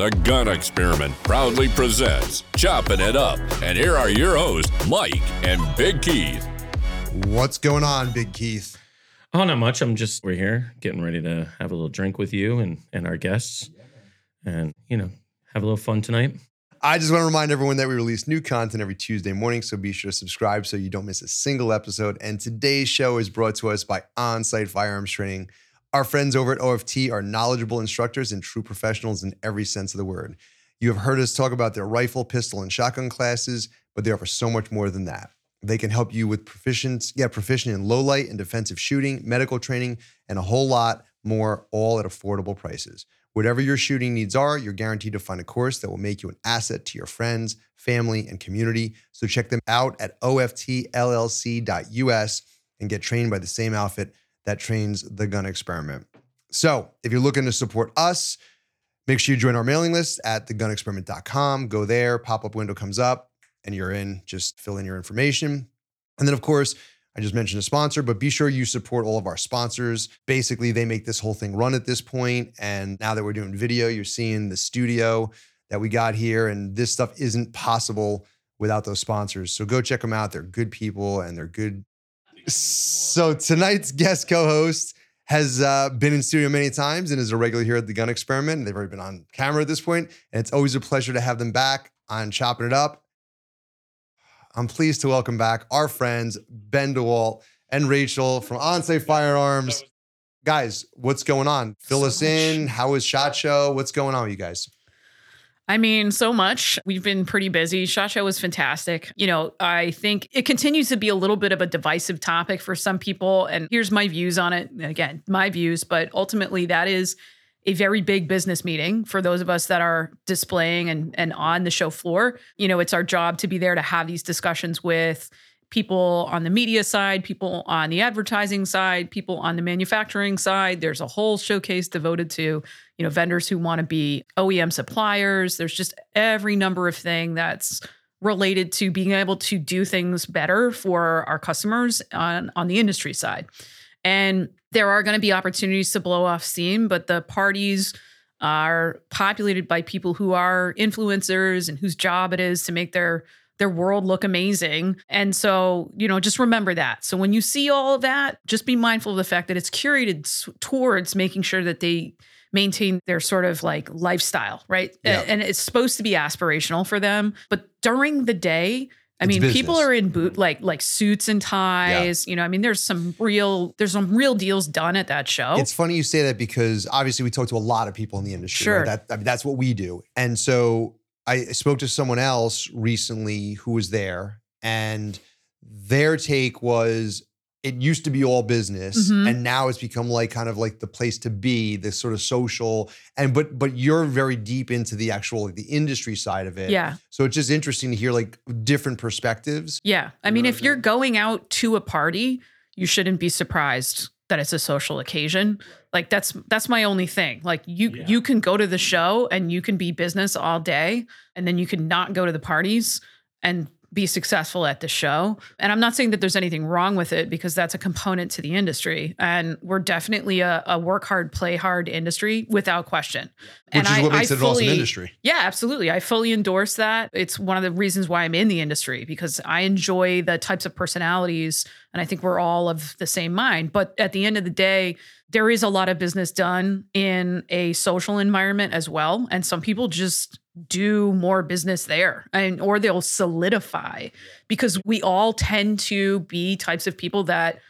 The Gun Experiment proudly presents Chopping It Up. And here are your hosts, Mike and Big Keith. What's going on, Big Keith? Oh, not much. I'm just we're here getting ready to have a little drink with you and and our guests, and you know have a little fun tonight. I just want to remind everyone that we release new content every Tuesday morning, so be sure to subscribe so you don't miss a single episode. And today's show is brought to us by Onsight Firearms Training. Our friends over at OFT are knowledgeable instructors and true professionals in every sense of the word. You have heard us talk about their rifle, pistol, and shotgun classes, but they offer so much more than that. They can help you with proficiency, get proficient in low light and defensive shooting, medical training, and a whole lot more, all at affordable prices. Whatever your shooting needs are, you're guaranteed to find a course that will make you an asset to your friends, family, and community. So check them out at oftllc.us and get trained by the same outfit that trains the gun experiment. So if you're looking to support us, make sure you join our mailing list at thegunexperiment.com. Go there, pop up window comes up, and you're in. Just fill in your information. And then, of course, I just mentioned a sponsor, but be sure you support all of our sponsors. Basically, they make this whole thing run at this point. And now that we're doing video, you're seeing the studio that we got here. And this stuff isn't possible without those sponsors. So go check them out. They're good people and they're good. So tonight's guest co-host has uh, been in studio many times and is a regular here at the Gun Experiment. They've already been on camera at this point, and it's always a pleasure to have them back on Chopping It Up. I'm pleased to welcome back our friends Ben DeWalt and Rachel from Onsight Firearms. Guys, what's going on? Fill us in. How is Shot Show? What's going on with you guys? I mean, so much. We've been pretty busy. Shot Show was fantastic. You know, I think it continues to be a little bit of a divisive topic for some people. And here's my views on it. Again, my views, but ultimately, that is a very big business meeting for those of us that are displaying and, and on the show floor. You know, it's our job to be there to have these discussions with people on the media side, people on the advertising side, people on the manufacturing side. There's a whole showcase devoted to, you know, vendors who want to be OEM suppliers. There's just every number of thing that's related to being able to do things better for our customers on on the industry side. And there are going to be opportunities to blow off steam, but the parties are populated by people who are influencers and whose job it is to make their their world look amazing. And so, you know, just remember that. So when you see all of that, just be mindful of the fact that it's curated s- towards making sure that they maintain their sort of like lifestyle, right? Yeah. And it's supposed to be aspirational for them, but during the day, I It's mean, people are in boot mm-hmm. like like suits and ties. Yeah. You know, I mean, there's some real there's some real deals done at that show. It's funny you say that because obviously we talk to a lot of people in the industry. Sure. Right? That, I mean, that's what we do. And so I spoke to someone else recently who was there, and their take was it used to be all business Mhm. and now it's become like kind of like the place to be this sort of social and but but you're very deep into the actual like the industry side of it yeah. so it's just interesting to hear like different perspectives Yeah. I mean, if you're going out to a party, you shouldn't be surprised that it's a social occasion. Like that's that's my only thing. Like you Yeah. you can go to the show and you can be business all day and then you can not go to the parties and be successful at the show. And I'm not saying that there's anything wrong with it because that's a component to the industry. And we're definitely a, a work hard, play hard industry without question. which and is I- what makes I it an awesome fully- industry yeah, absolutely. I fully endorse that. It's one of the reasons why I'm in the industry because I enjoy the types of personalities and I think we're all of the same mind. But at the end of the day, there is a lot of business done in a social environment as well. And some people just do more business there and or they'll solidify because we all tend to be types of people that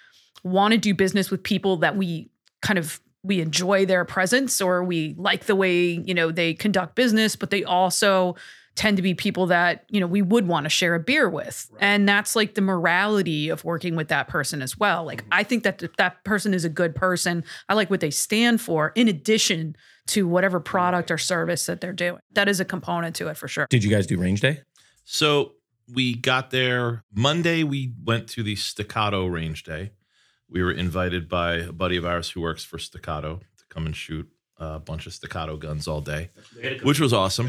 want to do business with people that we kind of we enjoy their presence or we like the way you know they conduct business but they also tend to be people that you know we would want to share a beer with and that's like the morality of working with that person as well like mm-hmm. i think that th- that person is a good person i like what they stand for in addition to whatever product or service that they're doing that is a component to it for sure Did you guys do range day? So we got there Monday. We went to the Staccato Range Day. We were invited by a buddy of ours who works for Staccato to come and shoot a bunch of Staccato guns all day, which was awesome.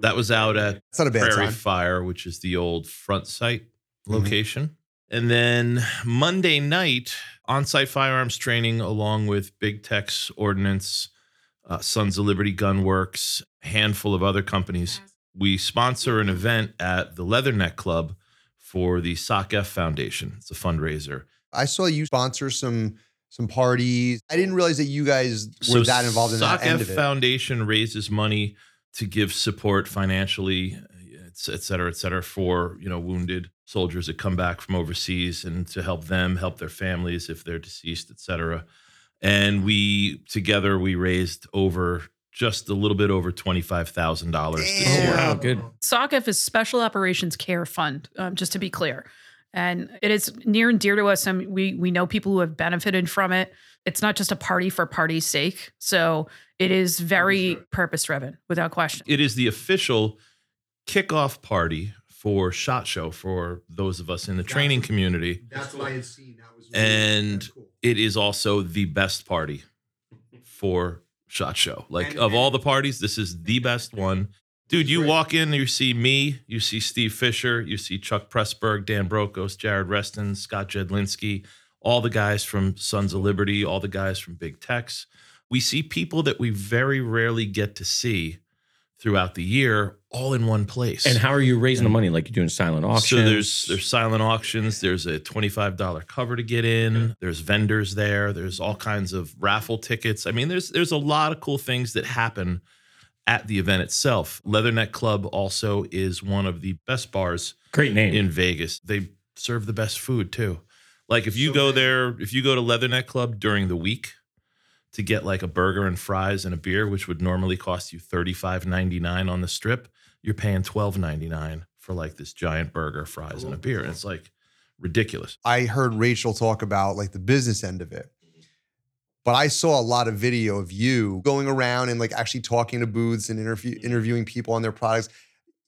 That was out at it's not a bad Prairie time Fire, which is the old Front Sight Mhm. location. And then Monday night, Onsight firearms training along with Big Tex Ordnance uh, Sons of Liberty Gun Works, a handful of other companies. We sponsor an event at the Leatherneck Club for the SOCF Foundation. It's a fundraiser. I saw you sponsor some some parties. I didn't realize that you guys were that involved in that end of it. Foundation raises money to give support financially, et cetera, et cetera, for you know wounded soldiers that come back from overseas and to help them help their families if they're deceased, et cetera. And we together we raised over just a little bit over twenty five thousand dollars this Damn. Oh, year. wow, good. SOCF is Special Operations Care Fund, um, just to be clear. And it is near and dear to us. And we we know people who have benefited from it. It's not just a party for party's sake. So it is very purpose driven, without question. It is the official kickoff party for Shot Show for those of us in the training community. That's what I had seen. That was And it is also the best party for Shot Show. Like And- of all the parties, this is the best one. Dude, you walk in, you see me, you see Steve Fisher, you see Chuck Pressburg, Dan Brokos, Jared Reston, Scott Jedlinski, all the guys from Sons of Liberty, all the guys from Big Tex. We see people that we very rarely get to see throughout the year all in one place. And how are you raising the money? Like you're doing silent auctions? So there's there's silent auctions. There's a twenty five dollar cover to get in. There's vendors there. There's all kinds of raffle tickets. I mean, there's there's a lot of cool things that happen at the event itself. Leatherneck Club also is one of the best bars great name. in Vegas. They serve the best food too. Like if you go there, if you go to Leatherneck Club during the week to get like a burger and fries and a beer, which would normally cost you thirty five ninety nine on the strip, you're paying twelve ninety nine for like this giant burger, fries, and a beer. And it's like ridiculous. I heard Rachel talk about like the business end of it. But I saw a lot of video of you going around and like actually talking to booths and interview, mm-hmm. interviewing people on their products.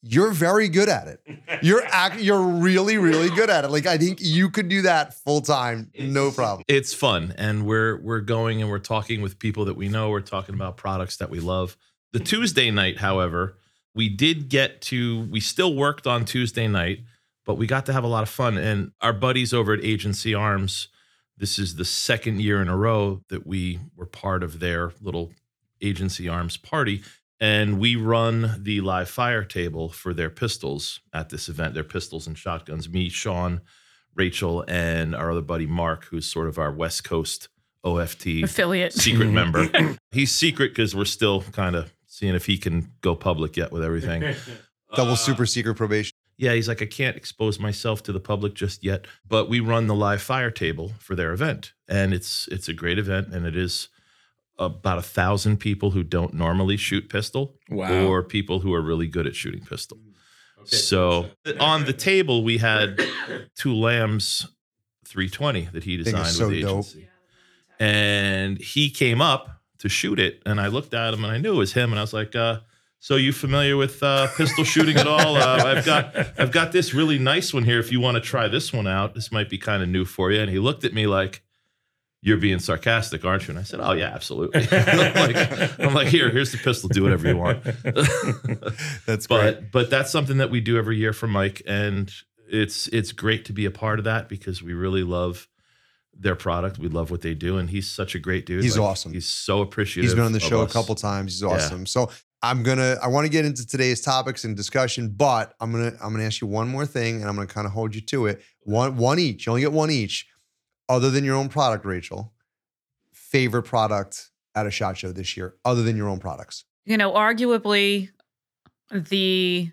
You're very good at it. You're act, you're really really good at it. Like I think you could do that full time, no problem. It's fun, and we're we're going and we're talking with people that we know. We're talking about products that we love. The Tuesday night, however, we did get to. We still worked on Tuesday night, but we got to have a lot of fun. And our buddies over at Agency Arms, this is the second year in a row that we were part of their little Agency Arms party. And we run the live fire table for their pistols at this event. Their pistols and shotguns. Me, Sean, Rachel, and our other buddy Mark, who's sort of our West Coast OFT Affiliate. secret member. He's secret because we're still kind of seeing if he can go public yet with everything. Double super secret probation. Yeah, he's like, I can't expose myself to the public just yet. But we run the live fire table for their event. And it's it's a great event and it is about a thousand people who don't normally shoot pistol Wow. or people who are really good at shooting pistol. So on the table we had two lambs 320 that he designed so with the dope. agency. And he came up to shoot it and I looked at him and I knew it was him and I was like uh so you familiar with uh, pistol shooting at all? Uh, I've got I've got this really nice one here. If you want to try this one out, this might be kind of new for you. And he looked at me like, "You're being sarcastic, aren't you?" And I said, "Oh yeah, absolutely." I'm like, I'm like, here, here's the pistol. Do whatever you want. That's great. but but that's something that we do every year for Mike, and it's it's great to be a part of that because we really love their product. We love what they do, and he's such a great dude. He's awesome. He's so appreciative. He's been on the show a couple times. He's Yeah. awesome. So I'm gonna I want to get into today's topics and discussion, but I'm gonna I'm gonna ask you one more thing, and I'm gonna kind of hold you to it. One one each. You only get one each. Other than your own product, Rachel. Favorite product at a shot show this year, other than your own products. you know, arguably the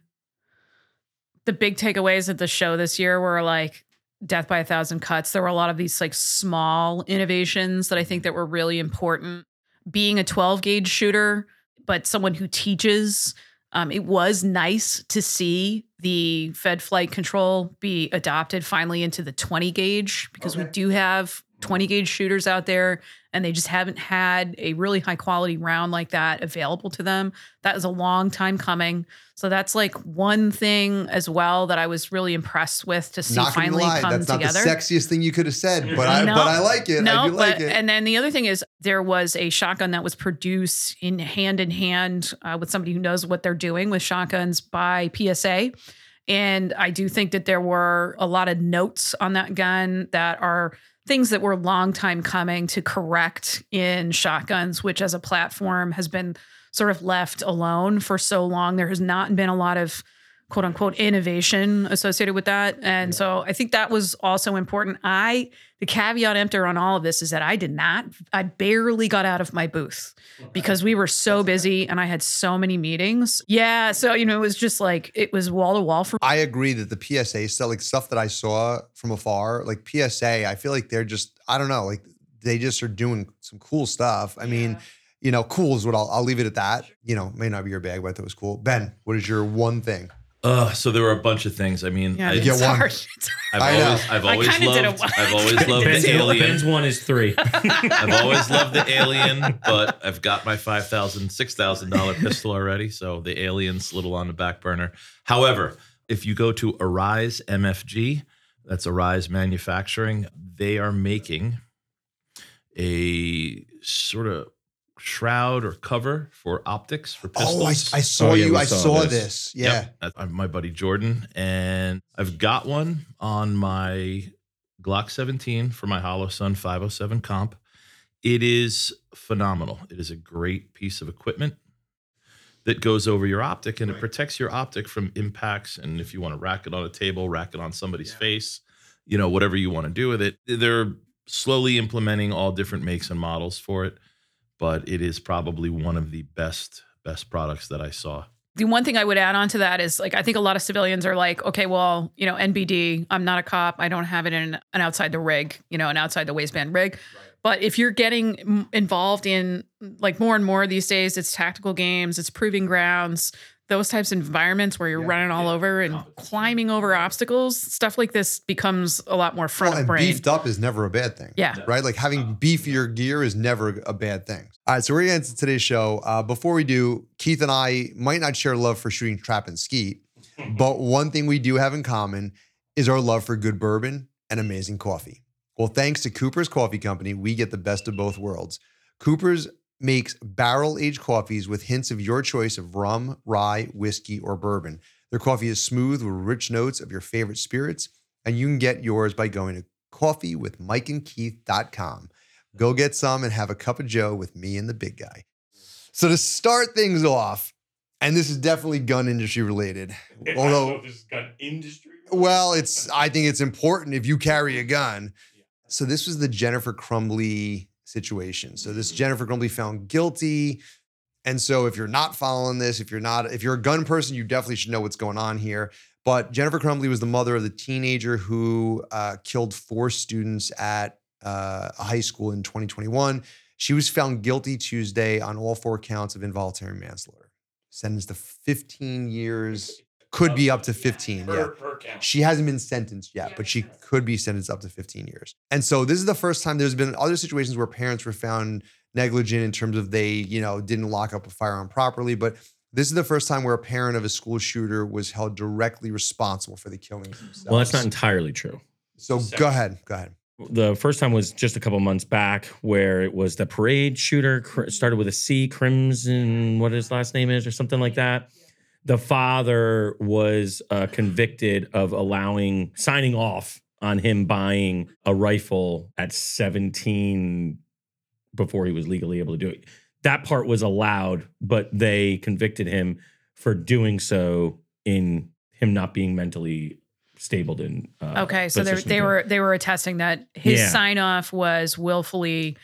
the big takeaways at the show this year were like death by a thousand cuts. There were a lot of these like small innovations that I think that were really important. Being a 12 gauge shooter, but someone who teaches, um, it was nice to see the Fed FliteControl be adopted finally into the 20 gauge because we do have 20 gauge shooters out there and they just haven't had a really high quality round like that available to them. That is a long time coming. So that's like one thing as well that I was really impressed with to see Not finally lie, come that's together. not the sexiest thing you could have said, but I No. but I like it. I do like but, it. And then the other thing is there was a shotgun that was produced in hand in hand uh, with somebody who knows what they're doing with shotguns by PSA. And I do think that there were a lot of notes on that gun that are things that were long time coming to correct in shotguns, which as a platform has been sort of left alone for so long. There has not been a lot of quote unquote innovation associated with that. And so I think that was also important. I, the caveat emptor on all of this is that I did not, I barely got out of my booth because we were so busy and I had so many meetings. Yeah. So, you know, it was just like, it was wall to wall for I agree that the PSA stuff, like stuff that I saw from afar, like PSA, I feel like they're just, I don't know, like they just are doing some cool stuff. I mean, you know, cool is what I'll, I'll leave it at that. You know, may not be your bag, but I thought it was cool. Ben, what is your one thing? Uh, so there were a bunch of things. I mean, Yeah, I, get it's one. hard. I've I know. always, I've always kinda loved. I've always loved Ben's, the alien. Ben's one is three. I've always loved the alien, but I've got my five thousand, six thousand dollar pistol already, so the alien's a little on the back burner. However, if you go to Arise MFG, that's Arise Manufacturing, they are making a sort of shroud or cover for optics for pistols. Oh, I, I saw Oh, yeah, you. I saw saw this. this. Yeah. Yep. That's my buddy Jordan. And I've got one on my Glock 17 for my Holosun 507 comp. It is phenomenal. It is a great piece of equipment that goes over your optic and it protects your optic from impacts. And if you want to rack it on a table, rack it on somebody's face, you know, whatever you want to do with it. They're slowly implementing all different makes and models for it, but it is probably one of the best best products that I saw. the one thing I would add on to that is like I think a lot of civilians are like, okay, well, you know, NBD, I'm not a cop, I don't have it in an outside the rig, you know, an outside the waistband rig. But if you're getting involved in like more and more these days, it's tactical games, it's proving grounds, those types of environments where you're running all over and climbing over obstacles, stuff like this becomes a lot more front Well, and brain. beefed up is never a bad thing. Yeah. Right? Like having beefier gear is never a bad thing. All right. So we're going to get into today's show. Uh, before we do, Keith and I might not share love for shooting trap and skeet, but one thing we do have in common is our love for good bourbon and amazing coffee. Well, thanks to Cooper's Coffee Company, we get the best of both worlds. Cooper's makes barrel aged coffees with hints of your choice of rum, rye, whiskey, or bourbon. Their coffee is smooth with rich notes of your favorite spirits, and you can get yours by going to coffeewithmikeandkeith.com. Go mm. get some and have a cup of Joe with me and the big guy. So, to start things off, and this is definitely gun industry related, although this gun industry. well, it's I think it's important if you carry a gun. So this was the Jennifer Crumbley situation. So this Jennifer Crumbley found guilty. And so if you're not following this, if you're not if you're a gun person, you definitely should know what's going on here. But Jennifer Crumbley was the mother of the teenager who uh, killed four students at uh, a high school in 2021. She was found guilty Tuesday on all four counts of involuntary manslaughter. Sentenced to 15 years, could be up to 15. Yeah. She hasn't been sentenced yet, but she could be sentenced up to 15 years. And so this is the first time there's been other situations where parents were found negligent in terms of they, you know, didn't lock up a firearm properly. But this is the first time where a parent of a school shooter was held directly responsible for the killings themselves. Well, that's not entirely true. So go ahead. Go ahead. The first time was just a couple months back, where it was the parade shooter started with a C, Crimson, what his last name is, or something like that. The father was uh, convicted of allowing, signing off on him buying a rifle at 17 before he was legally able to do it. That part was allowed, but they convicted him for doing so in him not being mentally stable in uh, Okay, so they were they were attesting that his Yeah. sign off was willfully,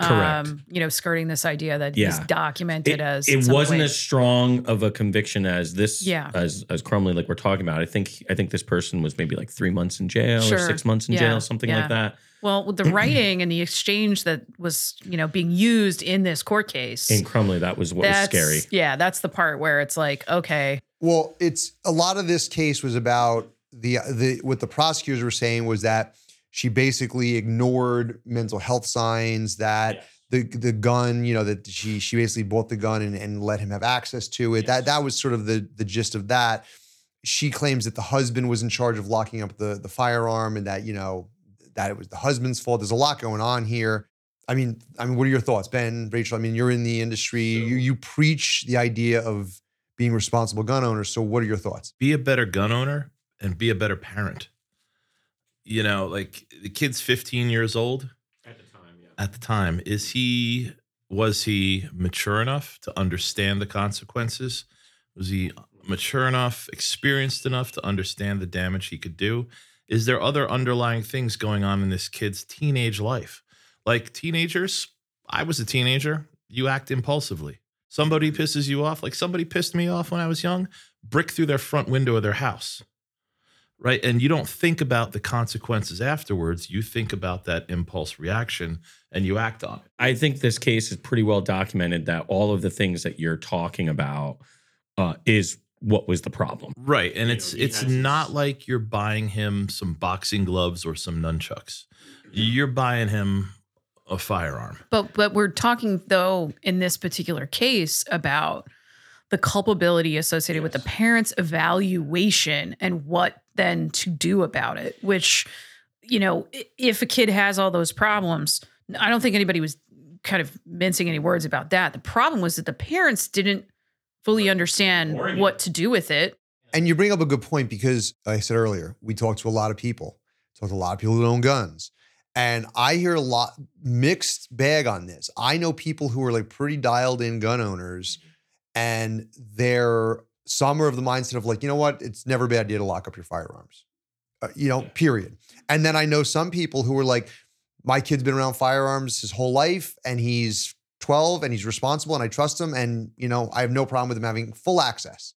Correct. um, you know, skirting this idea that he's documented it, as. it wasn't way- as strong of a conviction as this Yeah. as as Crumbley like we're talking about. I think I think this person was maybe like three months in jail or six months in Yeah. jail, something Yeah. like that. well with the writing and the exchange that was you know being used in this court case. In Crumbley, that was what was scary. Yeah, that's the part where it's like, okay, Well, it's a lot of this case was about the the what the prosecutors were saying was that she basically ignored mental health signs that the the gun, you know, that she she basically bought the gun and, and let him have access to it. That that was sort of the the gist of that. She claims that the husband was in charge of locking up the the firearm and that, you know, that it was the husband's fault. There's a lot going on here. I mean, I mean, what are your thoughts, Ben, Rachel? I mean, you're in the industry. you you preach the idea of being responsible gun owners. So, what are your thoughts? be a better gun owner and be a better parent. You know, like the kid's 15 years old At the time, yeah. at the time. Is he was he mature enough to understand the consequences? Was he mature enough, experienced enough to understand the damage he could do? Is there other underlying things going on in this kid's teenage life? Like teenagers, I was a teenager, you act impulsively. Somebody mm-hmm. pisses you off, like somebody pissed me off when I was young, brick through their front window of their house. Right. And you don't think about the consequences afterwards. You think about that impulse reaction and you act on it. I think this case is pretty well documented that all of the things that you're talking about uh, is what was the problem. Right. And You it's know, it's has his- not like you're buying him some boxing gloves or some nunchucks. You're buying him a firearm. But but we're talking though in this particular case about the culpability associated with the parents' evaluation and what then to do about it. Which, you know, if a kid has all those problems, I don't think anybody was kind of mincing any words about that. The problem was that the parents didn't fully understand what to do with it. And you bring up a good point because like I said earlier, we talk to a lot of people, talk to a lot of people who own guns. And I hear a lot mixed bag on this. I know people who are like pretty dialed in gun owners, mm-hmm. And they're some are of the mindset of like, you know what, it's never a bad idea to lock up your firearms. Uh, you know, period. And then I know some people who are like, my kid's been around firearms his whole life, and he's 12 and he's responsible, and I trust him, and you know, I have no problem with him having full access.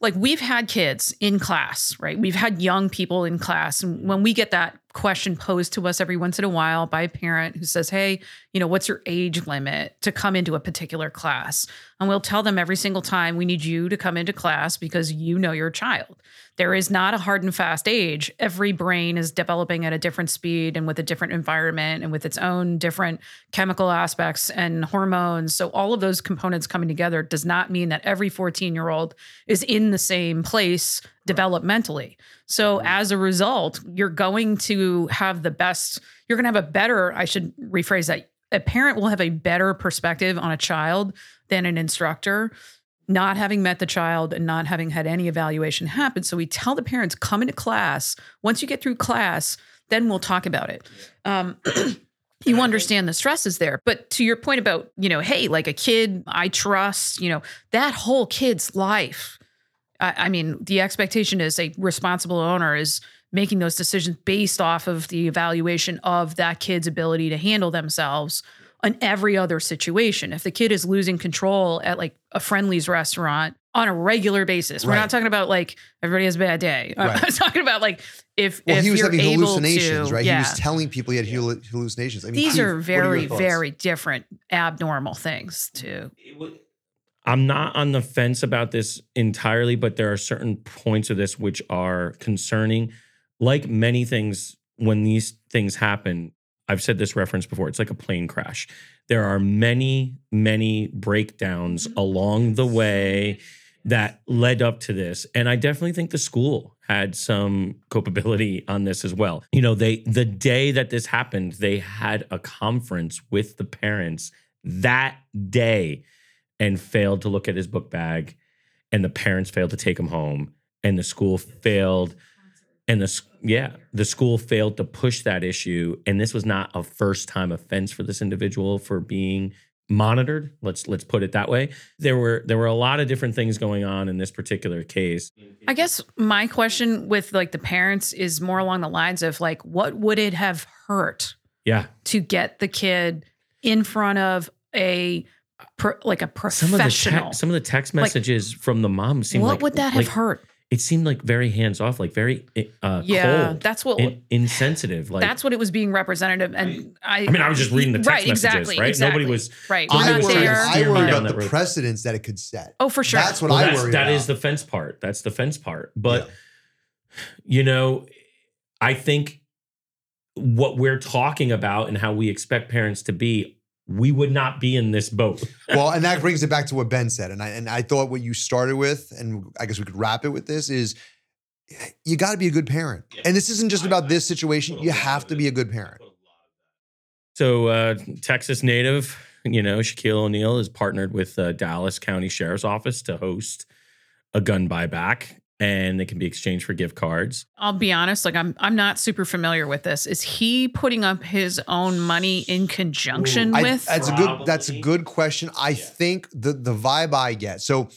like we've had kids in class, right? We've had young people in class. And when we get that question posed to us every once in a while by a parent who says, Hey, you know, what's your age limit to come into a particular class? And we'll tell them every single time we need you to come into class because you know your child. There is not a hard and fast age. Every brain is developing at a different speed and with a different environment and with its own different chemical aspects and hormones. So, all of those components coming together does not mean that every 14 year old is in the same place developmentally. So, as a result, you're going to have the best, you're going to have a better, I should rephrase that. A parent will have a better perspective on a child than an instructor, not having met the child and not having had any evaluation happen. So, we tell the parents, come into class. Once you get through class, then we'll talk about it. Um, you understand the stresses there. But to your point about, you know, hey, like a kid I trust, you know, that whole kid's life. I, I mean, the expectation is a responsible owner is making those decisions based off of the evaluation of that kid's ability to handle themselves in every other situation. If the kid is losing control at like a friendlies restaurant on a regular basis, we're not talking about like everybody has a bad day. Right. I'm talking about like if Well, if he was you're having able hallucinations, to, right? Yeah. He was telling people he had hallu- hallucinations. I mean, These Keith, are very, thoughts? very different abnormal things too. I'm not on the fence about this entirely, but there are certain points of this which are concerning. Like many things, when these things happen, I've said this reference before, it's like a plane crash. There are many, many breakdowns mm-hmm. along the way that led up to this. And I definitely think the school had some culpability on this as well. You know, they the day that this happened, they had a conference with the parents that day and failed to look at his book bag and the parents failed to take him home and the school failed and the yeah the school failed to push that issue and this was not a first time offense for this individual for being monitored. Let's let's put it that way. There were there were a lot of different things going on in this particular case. I guess my question with like the parents is more along the lines of like, what would it have hurt yeah. to get the kid in front of a pro, like a some of the professional? te- some of the text Like, messages from the mom seemed like what like would that like, have hurt? it seemed like very hands off like very uh Yeah, cold that's what and insensitive like that's what it was being representative. And I, I mean, I was just reading the text right, messages, exactly, right? exactly. Nobody was- right. We're I not worry, there. I Steer me worry about the road. precedents that it could set. oh, for sure. That's what Well, I that's, worry that about. is the fence part. That's the fence part. But Yeah. you know, I think what we're talking about and how we expect parents to be, we would not be in this boat. well, and that brings it back to what Ben said, and I and I thought what you started with, and I guess we could wrap it with this is. You got to be a good parent, and this isn't just about this situation. You have to be a good parent. So, uh, Texas native, you know, Shaquille O'Neal is partnered with uh, Dallas County Sheriff's Office to host a gun buyback. And they can be exchanged for gift cards. I'll be honest, like I'm I'm not super familiar with this. Is he putting up his own money in conjunction I- with? that's a good that's a good question. I think the the vibe I get. So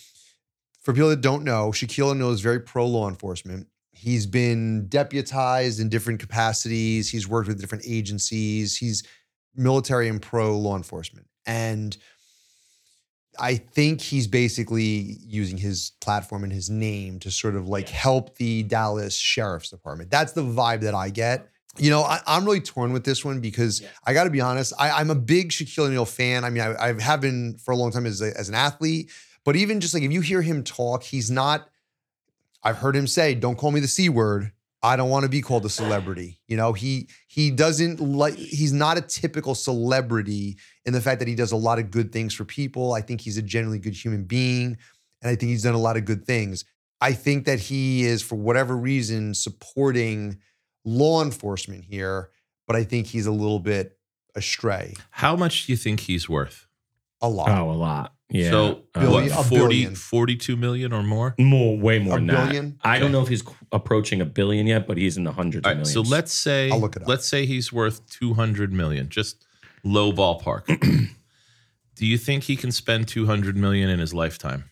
for people that don't know, Shaquille O'Neal is very pro law enforcement. He's been deputized in different capacities. He's worked with different agencies. He's military and pro law enforcement. And I think he's basically using his platform and his name to sort of like help the Dallas Sheriff's Department. That's the vibe that I get. You know, I, I'm really torn with this one because I got to be honest. I, I'm a big Shaquille O'Neal fan. I mean, I, I have been for a long time as, a, as an athlete, but even just like if you hear him talk, he's not. I've heard him say, "Don't call me the c word." I don't want to be called a celebrity. You know, he he doesn't like. He's not a typical celebrity in the fact that he does a lot of good things for people. I think he's a generally good human being, and I think he's done a lot of good things. I think that he is, for whatever reason, supporting law enforcement here, but I think he's a little bit astray. How much do you think he's worth? A lot. Oh, a lot. Yeah. So Uh, Billion- what, a 40, billion. 42 million or more? more, way more A than that. billion? I don't know if he's approaching a billion yet, but he's in the hundreds All of millions. so let's say I'll look it up. let's say he's worth 200 million, just low ballpark. do you think he can spend 200 million in his lifetime?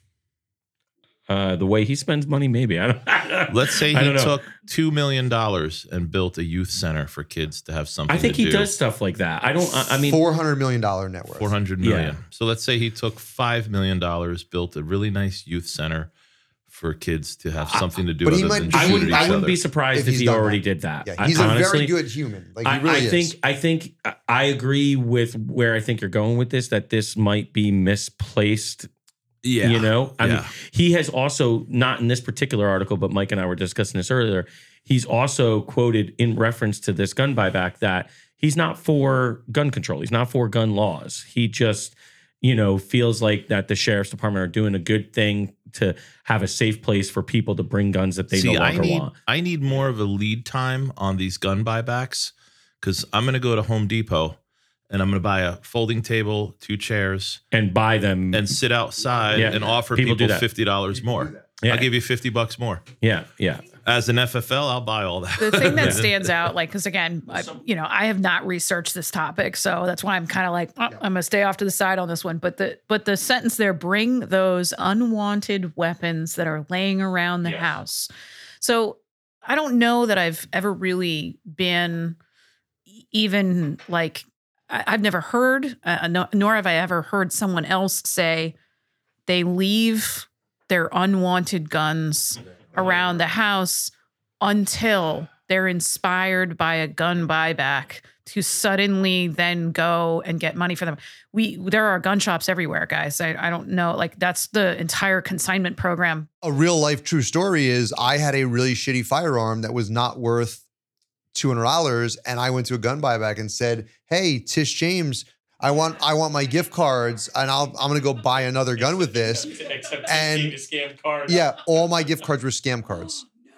Uh, the way he spends money, maybe. I don't. Let's say I he don't know. took 2 million dollars and built a youth center for kids to have something I think to he do. does stuff like that. I don't. I, I mean, Four hundred million dollar net worth. 400 Yeah. So let's say he took 5 million dollars, built a really nice youth center for kids to have something to do but he might- I wouldn't. each I wouldn't other. be surprised if, he's he already that. did that. Yeah, he's a honestly, very good human. Like he I, really I is. think I think I agree with where I think you're going with this. That this might be misplaced. Yeah. You know, I mean, he has also not in this particular article, but Mike and I were discussing this earlier. He's also quoted in reference to this gun buyback that he's not for gun control. He's not for gun laws. He just, you know, feels like that the sheriff's department are doing a good thing to have a safe place for people to bring guns that they See, no I longer need want. I need more of a lead time on these gun buybacks because I'm going to go to Home Depot and I'm going to buy a folding table, two chairs, And buy them. and sit outside Yeah. and offer People people fifty dollars more. Yeah. I'll give you fifty bucks more. yeah, yeah. As an FFL, I'll buy all that. the thing that stands out, like, because again, I, you know, I have not researched this topic, so that's why I'm kind of like, oh, I'm gonna stay off to the side on this one. But the but the sentence there, bring those unwanted weapons that are laying around the Yes. house. So I don't know that I've ever really been even like I, I've never heard, uh, no, nor have I ever heard someone else say they leave their unwanted guns around the house until they're inspired by a gun buyback to suddenly then go and get money for them. We there are gun shops everywhere, guys. I, I don't know. Like that's the entire consignment program. a real life true story is I had a really shitty firearm that was not worth two hundred dollars, and I went to a gun buyback and said, "Hey, Tish James, I want I want my gift cards, and I'll I'm gonna go buy another gun with this." And- scam card. Yeah, all my gift cards were scam cards. No,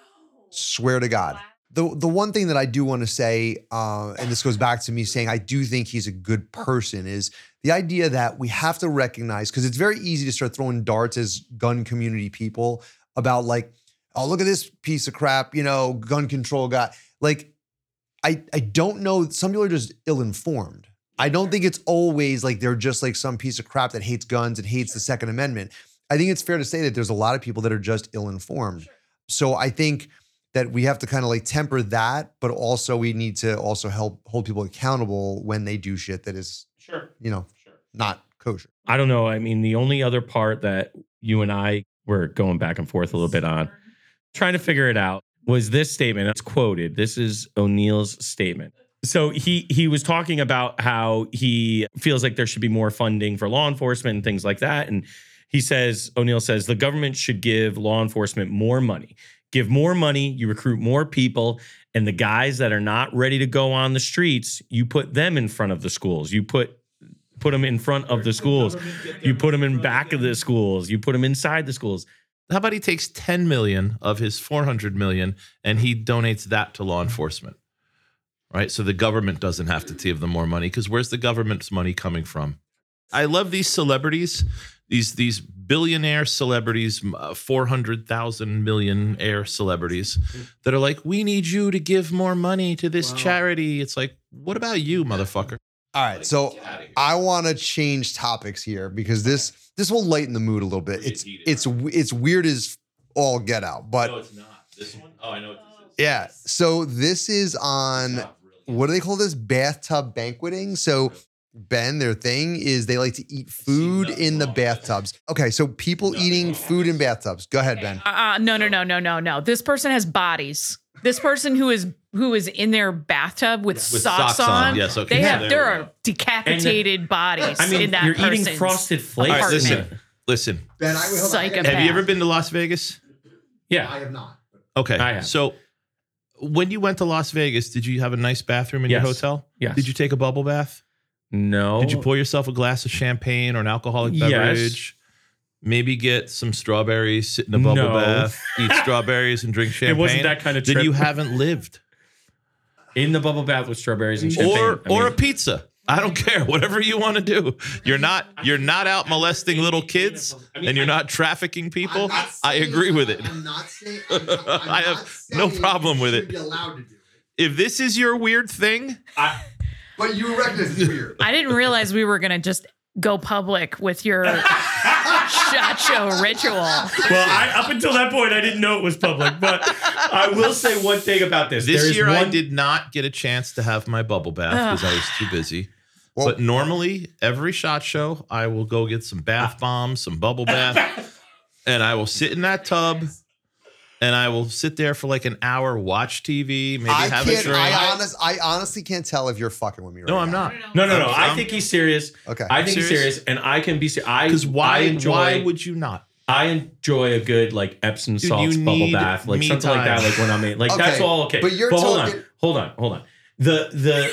Swear to God. The the one thing that I do want to say, uh, and this goes back to me saying I do think he's a good person, is the idea that we have to recognize because it's very easy to start throwing darts as gun community people about like, oh look at this piece of crap, you know, gun control guy. Like, I I don't know. Some people are just ill informed. I don't think it's always like they're just like some piece of crap that hates guns and hates the Second Amendment. I think it's fair to say that there's a lot of people that are just ill informed. So I think that we have to kind of like temper that, but also we need to also help hold people accountable when they do shit that is, Sure. you know, sure. not kosher. I don't know. I mean, the only other part that you and I were going back and forth a little bit on, trying to figure it out, was this statement. It's quoted. This is O'Neal's statement. So he he was talking about how he feels like there should be more funding for law enforcement and things like that. And he says, O'Neal says, the government should give law enforcement more money. Give more money, you recruit more people, and the guys that are not ready to go on the streets, you put them in front of the schools. You put put them in front of the schools. You put them in back of the schools. You put them inside the schools. How about he takes 10 million of his 400 million and he donates that to law enforcement? Right? So the government doesn't have to give them more money because where's the government's money coming from? I love these celebrities, these these billionaire celebrities, uh, four hundred thousand millionaire celebrities that are like, we need you to give more money to this charity. It's like, what about you, motherfucker? All right, so I want to change topics here because this this will lighten the mood a little bit. It's it's it's weird as all get out, but it's not. This one? Oh, I know what yeah. So this is on what do they call this? Bathtub banqueting. So Ben, their thing is they like to eat food in the bathtubs. Okay, so people eating food in bathtubs. Go ahead, Ben. Uh, uh, no, no, no, no, no, no. This person has bodies. This person who is who is in their bathtub with, With socks, socks on. on. Yes, okay. They Yeah, have there there we are decapitated bodies I mean, in that you're person's eating frosted flakes. All right, listen, apartment. listen. Ben, I, hold on, I gotta- Psychopath. Have you ever been to Las Vegas? Yeah. I have not. Okay. I have. So when you went to Las Vegas, did you have a nice bathroom in your Yes. hotel? Yes. Did you take a bubble bath? No. Did you pour yourself a glass of champagne or an alcoholic Yes. beverage? Maybe get some strawberries, sit in a bubble No. bath, eat strawberries, and drink champagne. It wasn't that kind of Then trip. you haven't lived. in the bubble bath with strawberries and champagne. or I or mean, a pizza. I don't care. Whatever you want to do. You're not you're not out molesting little kids and you're not trafficking people. I agree with it. I'm not saying. I have no problem with it. Be allowed to do If this is your weird thing, But you recognize it's weird. I didn't realize we were gonna just go public with your shot show ritual. well, I, up until that point, I didn't know it was public. But I will say one thing about this. this There is year I one- did not get a chance to have my bubble bath because I was too busy. Well- but normally, every shot show, I will go get some bath bombs, some bubble bath, and I will sit in that tub and I will sit there for like an hour, watch TV, maybe I have a can't. drink. I honest. I honestly can't tell if you're fucking with me. Right no, I'm now. not. No, no, no. I'm- I think he's serious. Okay. I think he's Serious? serious, and I can be serious. I Because why? I enjoy. why would you not? I enjoy a good like Epsom Dude, salts you bubble need bath, like me something like that. Like when I'm in, like that's all okay. but you're hold on, talking- hold on, hold on. The the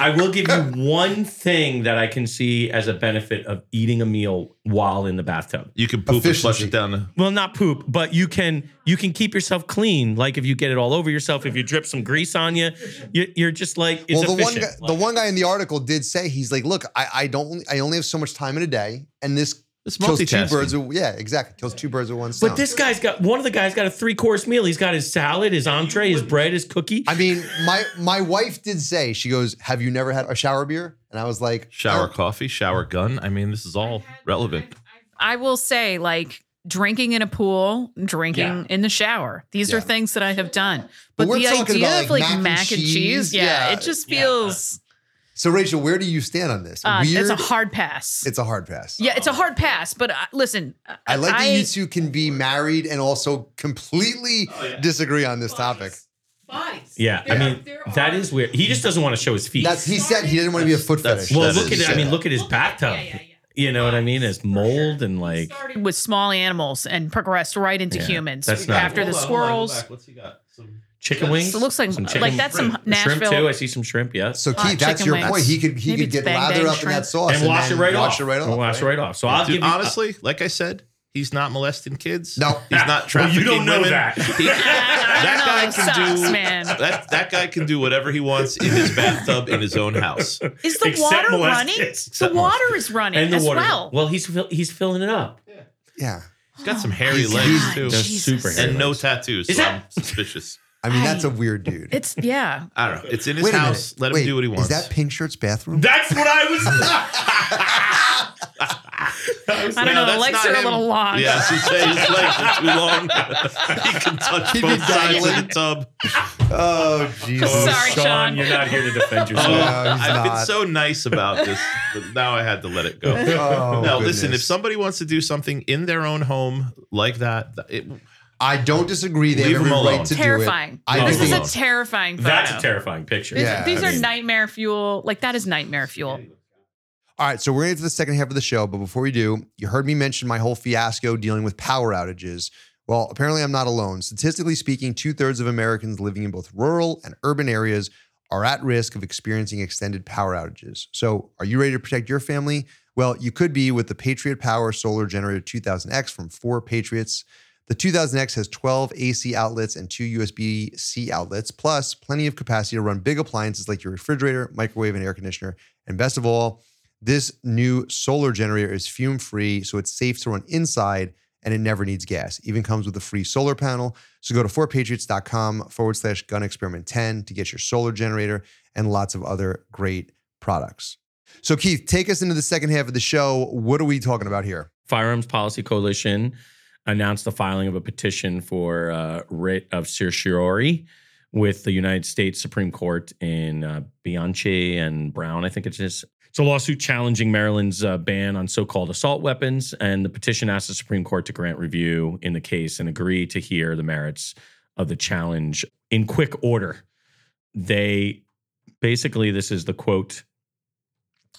I will give you one thing that I can see as a benefit of eating a meal while in the bathtub. You can poop and flush it down the. Well, not poop, but you can you can keep yourself clean. Like if you get it all over yourself, if you drip some grease on you, you you're just like it's well, the one efficient. guy, the one guy in the article did say he's like, look, I, I don't, I only have so much time in a day, and this It's kills two birds. With, yeah, exactly, kills two birds with one stone. But this guy's got one of the guys got a three course meal. He's got his salad, his entree, his bread, his cookie. I mean, my my wife did say she goes, "Have you never had a shower beer?" And I was like, Shower "Oh." coffee, shower gun. I mean, this is all relevant. I will say, like drinking in a pool, drinking Yeah. in the shower. These Yeah. are things that I have done. But But, the idea about, of like, like mac mac, and and cheese, cheese, yeah, yeah. it just Yeah. feels So Rachel, where do you stand on this? uh, Weird. it's a hard pass. It's a hard pass. yeah, it's a hard pass. But uh, listen, I like that you two can be married and also completely Oh, disagree on this topic. yeah, I mean that is weird. He just doesn't want to show his feet. That's he said he didn't want to be a foot That's- fetish. well, that look is- at it. I mean, look at his bathtub. Yeah, yeah, You know what I mean? It's mold and like started with small animals and progressed right into Yeah, humans that's not- after the squirrels. What's he got? Some chicken wings. So it looks like Some like that's some shrimp Nashville. too. I see some shrimp. Yes. So Hot Keith, that's your wings. point. He could he Maybe could get bang lathered bang up in that sauce and wash it then right wash off. it right off. And wash it right off. So I'll Dude, give you honestly, like I said, he's not molesting kids. No. he's not Well, trafficking you don't know women. that. He- I that guy can sucks, do man. that. That guy can do whatever he wants in his bathtub in his own house. Is the Except water molest running? The water is running and the as water. well. Well, he's he's filling it up. Yeah. He's got some hairy He's- legs he's- too, They're super hairy. and no tattoos. Is so that- I'm suspicious. I mean, that's a weird dude. It's yeah. I don't know. It's in his Wait a house. minute. Let him Wait, do what he wants. Is that Pink Shirt's bathroom? That's what I was. I don't No, know. The that's legs not are a him. little long. Yeah, she say his legs are too long. he can touch He'd be both sides of the tub. oh Jesus! Sorry, Sean. You're not here to defend Oh, yourself. No, he's I've been not. so nice about this, but now I had to let it go. Oh, now, listen, if goodness. somebody wants to do something in their own home like that, it, I don't disagree. They Leave have every him alone. right to terrifying. do it. I Leave this him is think a alone. terrifying photo. That's a terrifying picture. These, Yeah, these I are mean- nightmare fuel. Like that is nightmare fuel. All right, so we're going to the second half of the show, but before we do, you heard me mention my whole fiasco dealing with power outages. Well, apparently I'm not alone. Statistically speaking, two thirds of Americans living in both rural and urban areas are at risk of experiencing extended power outages. So, are you ready to protect your family? Well, you could be with the Patriot Power Solar Generator 2000X from 4 Patriots. The 2000X has 12 AC outlets and two USB C outlets, plus plenty of capacity to run big appliances like your refrigerator, microwave, and air conditioner. And best of all, This new solar generator is fume free, so it's safe to run inside and it never needs gas. Even comes with a free solar panel. So go to 4patriots.com forward slash gun experiment 10 to get your solar generator and lots of other great products. So, Keith, take us into the second half of the show. What are we talking about here? Firearms Policy Coalition announced the filing of a petition for uh, writ of certiorari with the United States Supreme Court in uh, Bianchi and Brown, I think it is. It's a lawsuit challenging Maryland's uh, ban on so called assault weapons. And the petition asks the Supreme Court to grant review in the case and agree to hear the merits of the challenge in quick order. They basically, this is the quote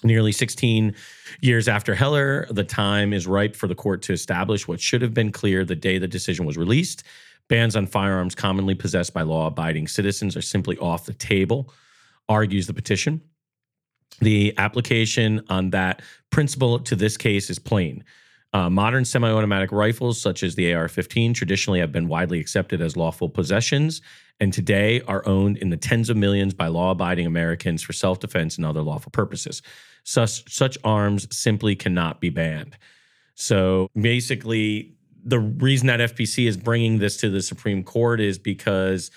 Nearly 16 years after Heller, the time is ripe for the court to establish what should have been clear the day the decision was released. Bans on firearms commonly possessed by law abiding citizens are simply off the table, argues the petition. The application on that principle to this case is plain. Uh, modern semi automatic rifles, such as the AR 15, traditionally have been widely accepted as lawful possessions and today are owned in the tens of millions by law abiding Americans for self defense and other lawful purposes. Such, such arms simply cannot be banned. So basically, the reason that FPC is bringing this to the Supreme Court is because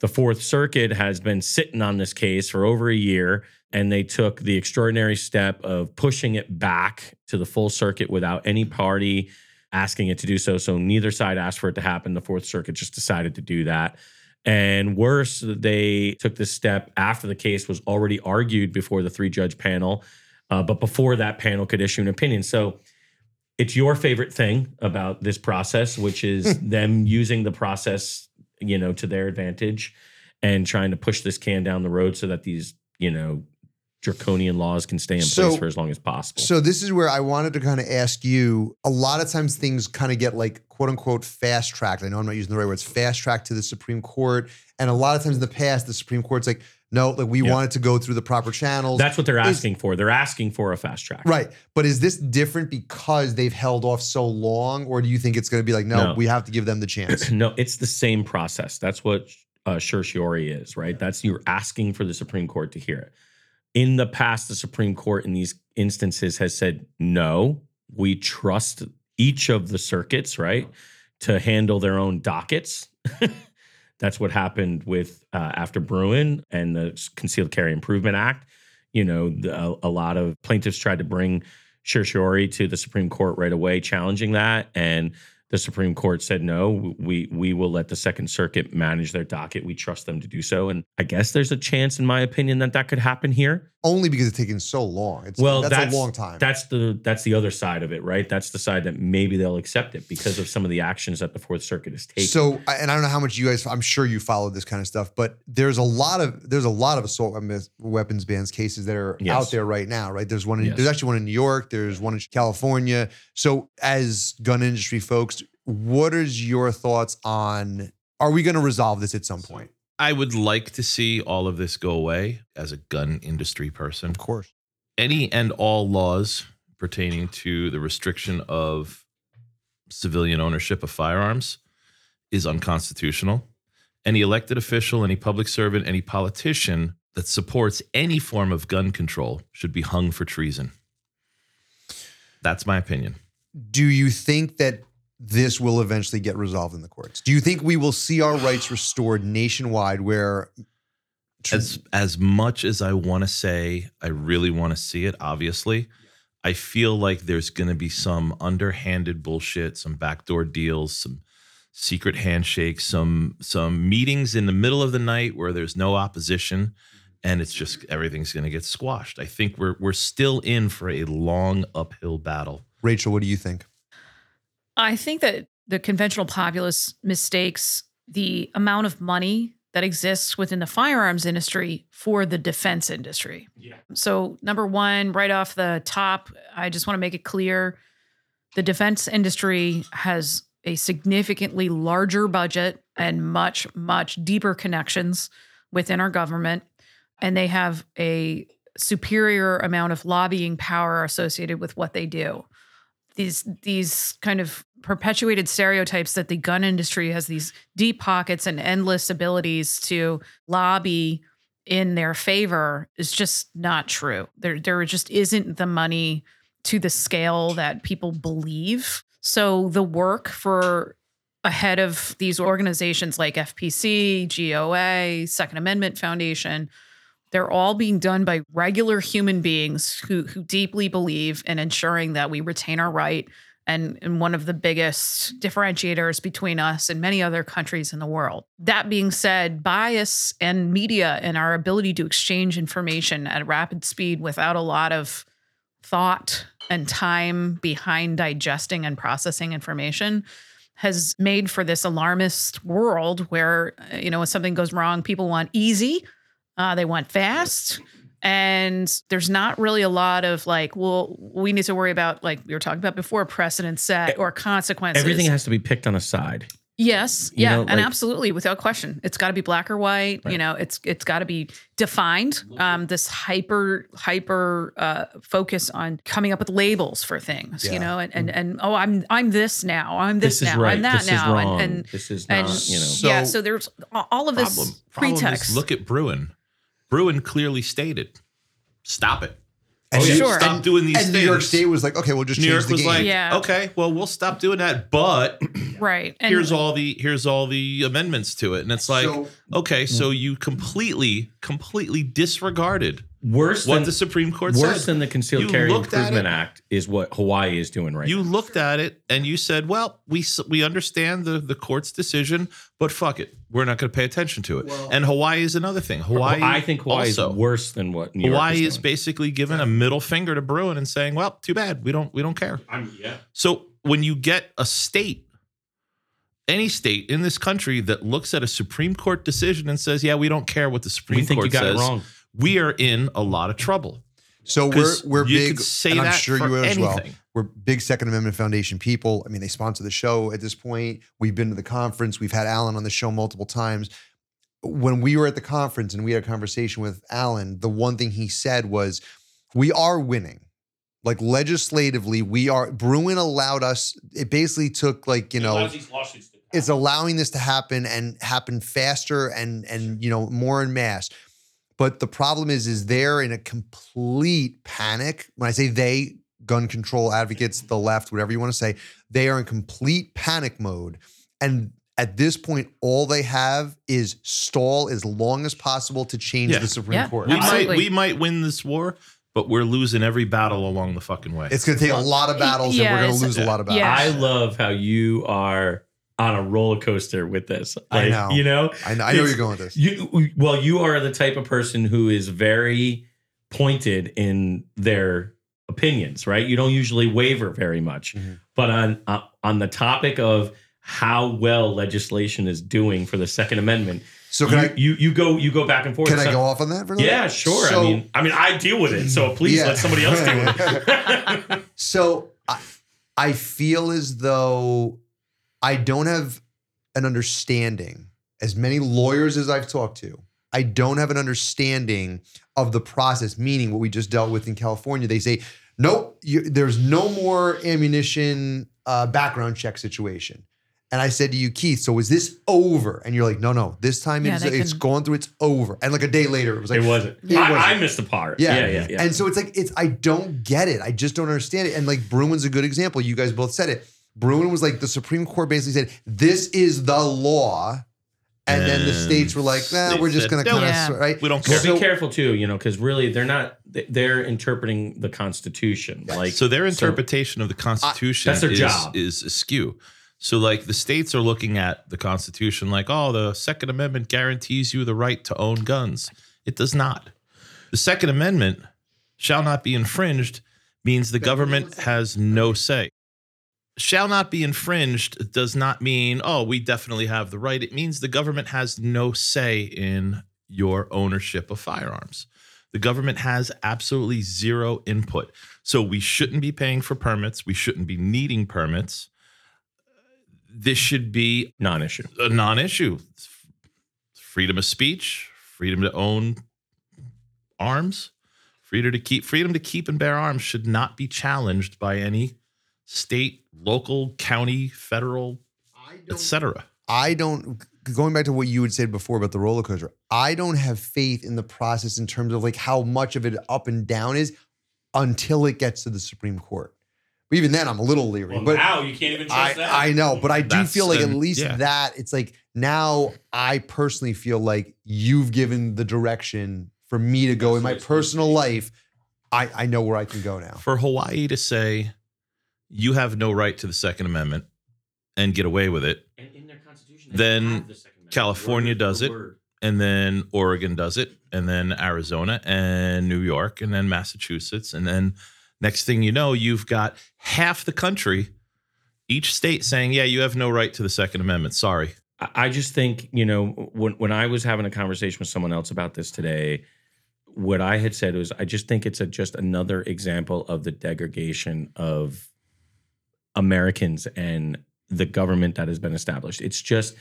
the Fourth Circuit has been sitting on this case for over a year, and they took the extraordinary step of pushing it back to the full circuit without any party asking it to do so. So neither side asked for it to happen. The Fourth Circuit just decided to do that. And worse, they took this step after the case was already argued before the three judge panel, uh, but before that panel could issue an opinion. So it's your favorite thing about this process, which is them using the process, you know, to their advantage and trying to push this can down the road so that these, you know, draconian laws can stay in So- place for as long as possible. So this is where I wanted to kind of ask you. A lot of times things kind of get like quote unquote fast tracked. I know I'm not using the right words. Fast tracked to the Supreme Court, and a lot of times in the past, the Supreme Court's like, no, like we Yeah. want it to go through the proper channels. That's what they're Is- asking for. They're asking for a fast track. right. But is this different because they've held off so long, or do you think it's going to be like, no, No. we have to give them the chance? no, it's the same process. That's what uh, certiorari is, right? That's you're asking for the Supreme Court to hear it. In the past, the Supreme Court in these instances has said, no, we trust each of the circuits, right, to handle their own dockets. That's what happened with uh, after Bruen and the Concealed Carry Improvement Act. You know, the, a, lot of plaintiffs tried to bring certiorari to the Supreme Court right away, challenging that, and the Supreme Court said no. We we will let the Second Circuit manage their docket. We trust them to do so, and I guess there's a chance, in my opinion, that that could happen here. Only because it's taken so long. It's, Well, that's, that's a long time. That's the that's the other side of it, right? That's the side that maybe they'll accept it because of some of the actions that the Fourth Circuit has taken. So, and I don't know how much you guys. I'm sure you followed this kind of stuff, but there's a lot of there's a lot of assault weapons- weapons bans cases that are Yes. out there right now, right? There's one. In, Yes. There's actually one in New York. There's one in California. So, as gun industry folks, what is your thoughts on? Are we going to resolve this at some point? I would like to see all of this go away as a gun industry person. Of course. Any and all laws pertaining to the restriction of civilian ownership of firearms is unconstitutional. Any elected official, any public servant, any politician that supports any form of gun control should be hung for treason. That's my opinion. Do you think that this will eventually get resolved in the courts? Do you think we will see our rights restored nationwide, where as as much as I want to say I really want to see it, obviously, I feel like there's going to be some underhanded bullshit, some backdoor deals, some secret handshakes, some some meetings in the middle of the night where there's no opposition and it's just everything's going to get squashed. I think we're we're still in for a long uphill battle. Rachel, what do you think? I think that the conventional populace mistakes the amount of money that exists within the firearms industry for the defense industry. Yeah. So, number one, right off the top, I just want to make it clear the defense industry has a significantly larger budget and much, much deeper connections within our government. And they have a superior amount of lobbying power associated with what they do these these kind of perpetuated stereotypes that the gun industry has these deep pockets and endless abilities to lobby in their favor is just not true. There, there just isn't the money to the scale that people believe. So the work for ahead of these organizations like FPC, GOA, Second Amendment Foundation, they're all being done by regular human beings who who deeply believe in ensuring that we retain our right and, and one of the biggest differentiators between us and many other countries in the world. That being said, bias and media and our ability to exchange information at rapid speed without a lot of thought and time behind digesting and processing information has made for this alarmist world where you know when something goes wrong people want easy uh, they want fast and there's not really a lot of like well we need to worry about like we were talking about before precedent set or consequences Everything has to be picked on a side. yes You yeah know, and absolutely without question it's got to be black or white you know it's it's got to be defined um this hyper hyper uh focus on coming up with labels for things Yeah. you know and and, and oh i'm i'm this now i'm this, This is now right. i'm that this now and and this is and not. You know. So- yeah so there's all of this problem, problem pretext look at Bruen. Bruen clearly stated, stop it. And Oh, yeah. Sure. Stop doing these and things. New York State was like, okay, we'll just New change York the was game. like, Yeah. okay, well, we'll stop doing that, but right and here's all the here's all the amendments to it, and it's like, So- okay, so you completely, completely disregarded worse what than the Supreme Court worse said. than the Concealed You Carry Improvement. Act is what Hawaii is doing right now. you now. looked at it and you said, "Well, we we understand the the court's decision, but fuck it, we're not going to pay attention to it." and Hawaii is another thing. Hawaii, I think Hawaii also, is worse than what New York Hawaii is, is basically giving a middle finger to Bruen and saying, "Well, too bad. We don't we don't care." I'm, yeah. So when you get a state, any state in this country that looks at a Supreme Court decision and says, "Yeah, we don't care what the Supreme We think Court you got says," it wrong. We are in a lot of trouble. So we're 'Cause we're you big, could say and I'm that sure for you are as well. anything. We're big Second Amendment Foundation people. I mean, they sponsor the show at this point. We've been to the conference. We've had Alan on the show multiple times. When we were at the conference and we had a conversation with Alan, the one thing he said was, "We are winning." Like legislatively, we are. Bruen allowed us. It basically took like you know it's allowing this to happen and happen faster and and you know more in masse but the problem is is they're in a complete panic when i say they gun control advocates the left whatever you want to say they are in complete panic mode and at this point all they have is stall as long as possible to change Yeah. the supreme Yeah. court We might we might win this war, but we're losing every battle along the fucking way. it's going to take a lot of battles and Yeah, we're going to lose a lot of battles Yeah. I love how you are on a roller coaster with this. I know. You know, I know, I know you're going with this You well, you are the type of person who is very pointed in their opinions, right? You don't usually waver very much. Mhm. But on uh, on the topic of how well legislation is doing for the Second Amendment, so you, i you you go you go back and forth. can i go off on that for a little Yeah, sure. So- I mean, I mean, I deal with it, so please Yeah. let somebody else do it. So I, I feel as though I don't have an understanding, as many lawyers as I've talked to, I don't have an understanding of the process, meaning what we just dealt with in California. They say, nope, you, there's no more ammunition uh, background check situation. And I said to you, Keith, so is this over? And you're like, no, no, this time Yeah, it's, they it's can- gone through, it's over. And like a day later, it was like, it wasn't. It I, wasn't. I missed a part. Yeah. yeah, yeah. yeah. And so it's like it's I don't get it. I just don't understand it. And like Bruen's a good example. You guys both said it. Bruen was like the Supreme Court basically said this is the law, and, then the states were like, nah, we're just gonna "Nope." kind of Yeah. right. We don't Well, care. be careful too, you know, because really they're not. they- They're interpreting the Constitution. Like so their interpretation of the Constitution That's their is, job. is askew. So like the states are looking at the Constitution like, oh, the Second Amendment guarantees you the right to own guns. It does not. The Second Amendment shall not be infringed means the government has no say. Shall not be infringed does not mean, oh, we definitely have the right. It means the government has no say in your ownership of firearms. The government has absolutely zero input. So we shouldn't be paying for permits. We shouldn't be needing permits. This should be non-issue. a non-issue. Freedom of speech, freedom to own arms, freedom to keep freedom to keep and bear arms should not be challenged by any state, local, county, federal, etc. I don't going back to what you had said before about the roller coaster. I don't have faith in the process in terms of like how much of it up and down is until it gets to the Supreme Court. But even then, I'm a little leery. but now you can't even trust I, that. I know, but I do That's- feel like at least yeah. that it's like now I personally feel like you've given the direction for me to go in my personal life. I, I know where I can go now. For Hawaii to say you have no right to the Second Amendment and get away with it, in their constitution, Then California does it. and then Oregon does it, and then Arizona and New York, and then Massachusetts, and then next thing you know, you've got half the country, each state saying, "Yeah, you have no right to the Second Amendment." Sorry. I I just think, you know, when when I was having a conversation with someone else about this today, what I had said was I just think it's a just another example of the degradation of Americans and the government that has been established. It's just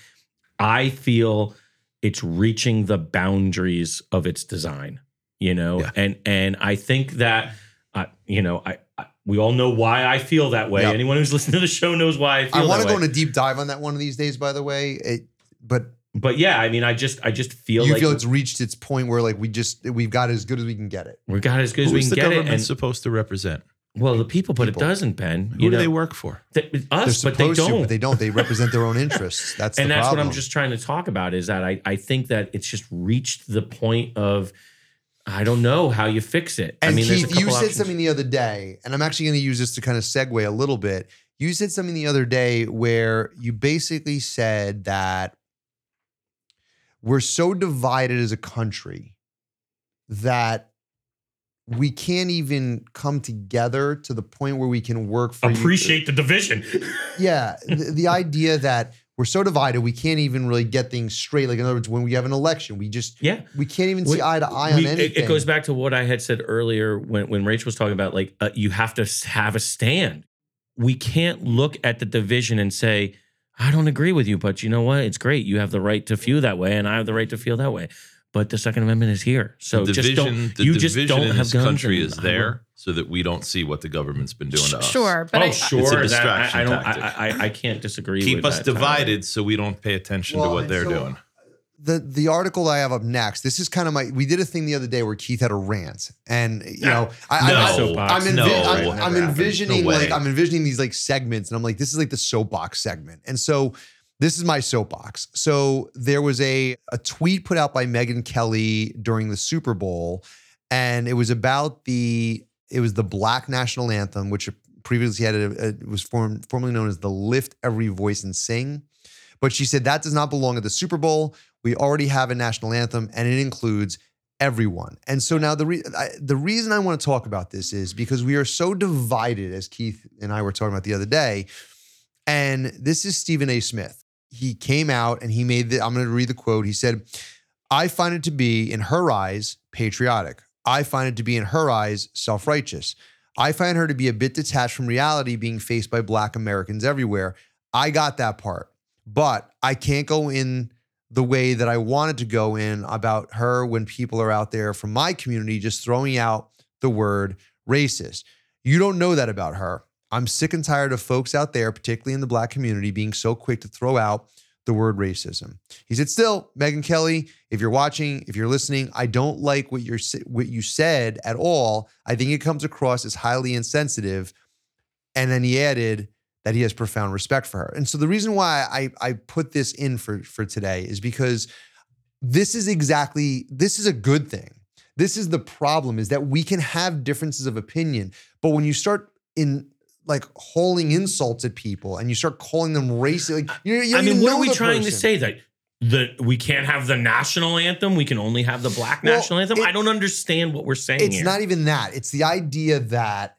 I feel it's reaching the boundaries of its design, you know, Yeah. and and I think that uh, you know, I, I we all know why I feel that way. Yep. Anyone who's listening to the show knows why I feel I want to go way. on a deep dive on that one of these days, by the way. It, but but yeah, I mean, I just I just feel you like feel it's reached its point where like we just we've got as good as we can get it. we got as good as we can get it. Who's the government supposed to represent? Well, the people, but People. it doesn't, Ben. Who You do know, they work for? th- They're us, but they don't. to, but they don't. They represent their own interests. That's and the that's problem. what I'm just trying to talk about is that I, I think that it's just reached the point of I don't know how you fix it. And I mean, Keith, you said options. something the other day, and I'm actually going to use this to kind of segue a little bit. You said something the other day where you basically said that we're so divided as a country that we can't even come together to the point where we can work for you- appreciate the division. yeah, the, the idea that we're so divided we can't even really get things straight. Like in other words, when we have an election, we just yeah. we can't even see We- eye to eye on We- it- anything. It, goes back to what I had said earlier when, when Rachel was talking about like uh, you have to have a stand. We can't look at the division and say, I don't agree with you, but you know what? It's great. You have the right to feel that way, and I have the right to feel that way. But the Second Amendment is here, so the just division, don't. the You division just don't in have this guns. country and- is there so that we don't see what the government's been doing to us. Sure, but oh, I, sure. It's a that- distraction I, I don't. tactic. I, I, I can't disagree. Keep with us that, Tyler. divided so we don't pay attention Well, to what they're so- doing. the the article I have up next. This is kind of my. We did a thing the other day where Keith had a rant, and you know, I, No, I, soapbox. I'm, envi- no, I'm, I'm envisioning No like I'm envisioning these like segments, and I'm like, this is like the soapbox segment, and so this is my soapbox. So there was a a tweet put out by Megyn Kelly during the Super Bowl, and it was about the it was the Black National Anthem, which previously had a, a was form, formerly known as the Lift Every Voice and Sing. But she said that does not belong at the Super Bowl. We already have a national anthem, and it includes everyone. And so now the re- I, the reason I want to talk about this is because we are so divided, as Keith and I were talking about the other day. And this is Stephen A. Smith. He came out and he made the. I'm going to read the quote. He said, "I find it to be, in her eyes, patriotic. I find it to be, in her eyes, self righteous. I find her to be a bit detached from reality, being faced by Black Americans everywhere. I got that part, but I can't go in." the way that I wanted to go in about her when people are out there from my community just throwing out the word racist. You don't know that about her. I'm sick and tired of folks out there, particularly in the black community, being so quick to throw out the word racism. He said, "Still, Megyn Kelly, if you're watching, if you're listening, I don't like what you're what you said at all. I think it comes across as highly insensitive." And then he added that he has profound respect for her. And so the reason why I I put this in for for today is because this is exactly this is a good thing. This is the problem is that we can have differences of opinion, but when you start in like hauling insults at people and you start calling them racist, like you, you I mean, what are we trying to say that the we can't have the national anthem? We can only have the black Well, national anthem. it- I don't understand what we're saying It's here. not even that. It's the idea that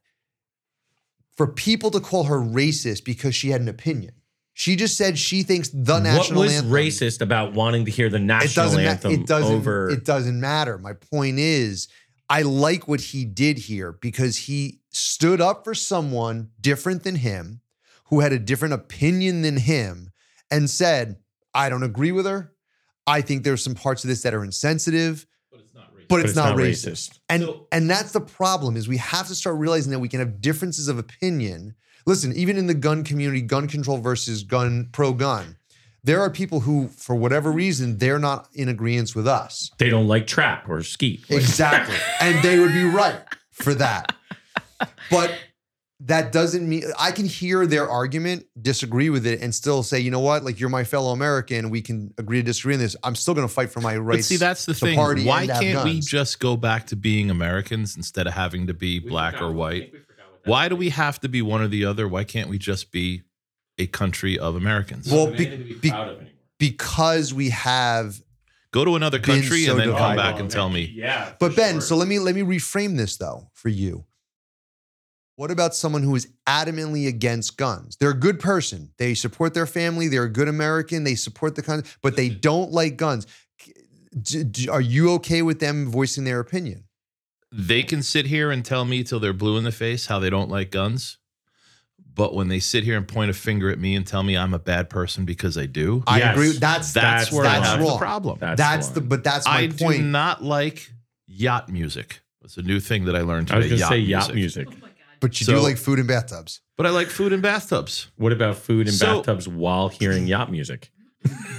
for people to call her racist because she had an opinion. She just said she thinks the what national was anthem. racist about wanting to hear the it national ma- anthem it doesn't over? it doesn't matter my point is i like what he did here because he stood up for someone different than him who had a different opinion than him and said i don't agree with her i think there's some parts of this that are insensitive But it's not racist. but But it's, not, racist. And So- and that's the problem is we have to start realizing that we can have differences of opinion. Listen, even in the gun community, gun control versus gun pro gun, there are people who, for whatever reason, they're not in agreement with us. They don't like trap or skeet. Exactly. and they would be right for that. But that doesn't mean I can hear their argument, disagree with it, and still say, you know what, like you're my fellow American. We can agree to disagree on this. I'm still going to fight for my rights. But rights. see, that's the to thing. party Why and to have can't we just go back to being Americans instead of having to be black or white? Why do we have to be one or the other? Why can't we just be a country of Americans? Well, be- be- because we have. go to another country so and then come back and tell me. Yeah. But Ben, so let me let me reframe this though for you. What about someone who is adamantly against guns? They're a good person. They support their family. They're a good American. They support the country, but they mm-hmm. don't like guns. D- d- are you okay with them voicing their opinion? They can sit here and tell me till they're blue in the face how they don't like guns. But when they sit here and point a finger at me and tell me I'm a bad person because I do, I Yes. agree. That's that's, That's where I that's have wrong. the problem. That's, that's the the but that's my I do point. not like yacht music. It's a new thing that I learned I was today. going to say yacht music. But you So- do like food and bathtubs. But I like food in bathtubs. What about food in So- bathtubs while hearing yacht music?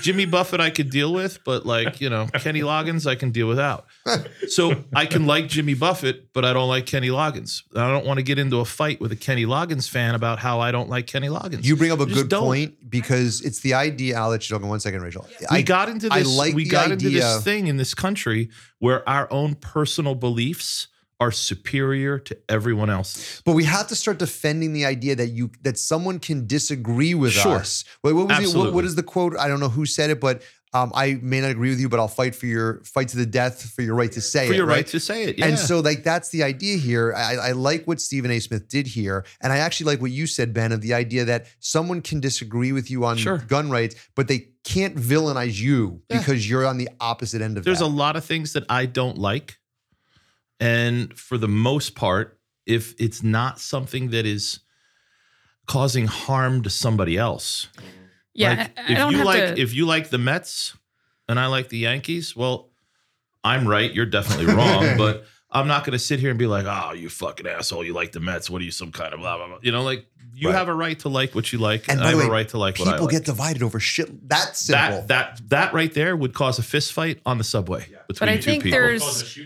Jimmy Buffett I could deal with, but like, you know, Kenny Loggins I can deal without. So I can like Jimmy Buffett, but I don't like Kenny Loggins. I don't want to get into a fight with a Kenny Loggins fan about how I don't like Kenny Loggins. You bring up a Just good don't. point because it's the idea. I'll let you talk in one second, Rachel. We I got into I this. like we the got into idea- this thing in this country where our own personal beliefs are superior to everyone else. But we have to start defending the idea that you that someone can disagree with Sure. us. Wait, what was it? What, what is the quote? I don't know who said it, but um, I may not agree with you, but I'll fight for your fight to the death for your right to say it. For it. your right, right to say it. Yeah. And so, like, that's the idea here. I, I like what Stephen A. Smith did here. And I actually like what you said, Ben, of the idea that someone can disagree with you on Sure. gun rights, but they can't villainize you Yeah. because you're on the opposite end of it. there's that. a lot of things that I don't like. And for the most part, if it's not something that is causing harm to somebody else. Yeah, Like, I, I if don't you have like to. if you like the Mets and I like the Yankees, well, I'm right, you're definitely wrong, but I'm not going to sit here and be like, "Oh, you fucking asshole, you like the Mets. What are you some kind of blah blah blah." You know, like you Right. have a right to like what you like, And and, by I have way, a right to like what I like. People get divided over shit. That's simple. that that that right there would cause a fist fight on the subway yeah. between But I two think people. there's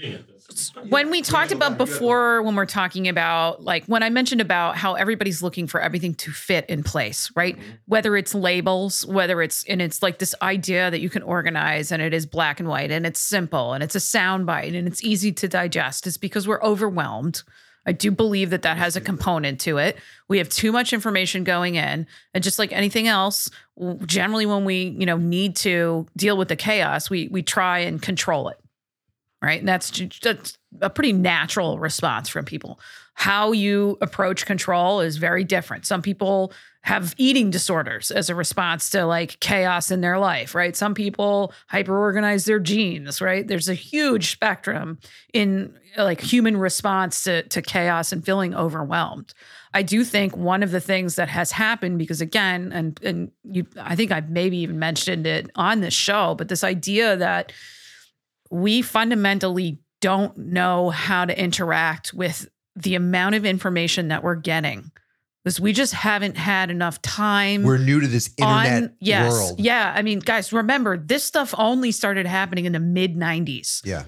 when we talked about before when we're talking about like when i mentioned about how everybody's looking for everything to fit in place right? Mm-hmm. Whether it's labels whether it's and it's like this idea that you can organize and it is black and white and it's simple and it's a sound bite and it's easy to digest it's because we're overwhelmed. I do believe that that has a mm-hmm. component to it. We have too much information going in, and just like anything else, generally when we, you know, need to deal with the chaos, we we try and control it right? And that's that's a pretty natural response from people. How you approach control is very different. Some people have eating disorders as a response to like chaos in their life, right? Some people hyperorganize their genes, right? There's a huge spectrum in like human response to, to chaos and feeling overwhelmed. I do think one of the things that has happened because again, and and you I think I've maybe even mentioned it on this show, but this idea that we fundamentally don't know how to interact with the amount of information that we're getting because we just haven't had enough time We're new to this internet on yes world. yeah i mean guys remember this stuff only started happening in the mid 90s Yeah.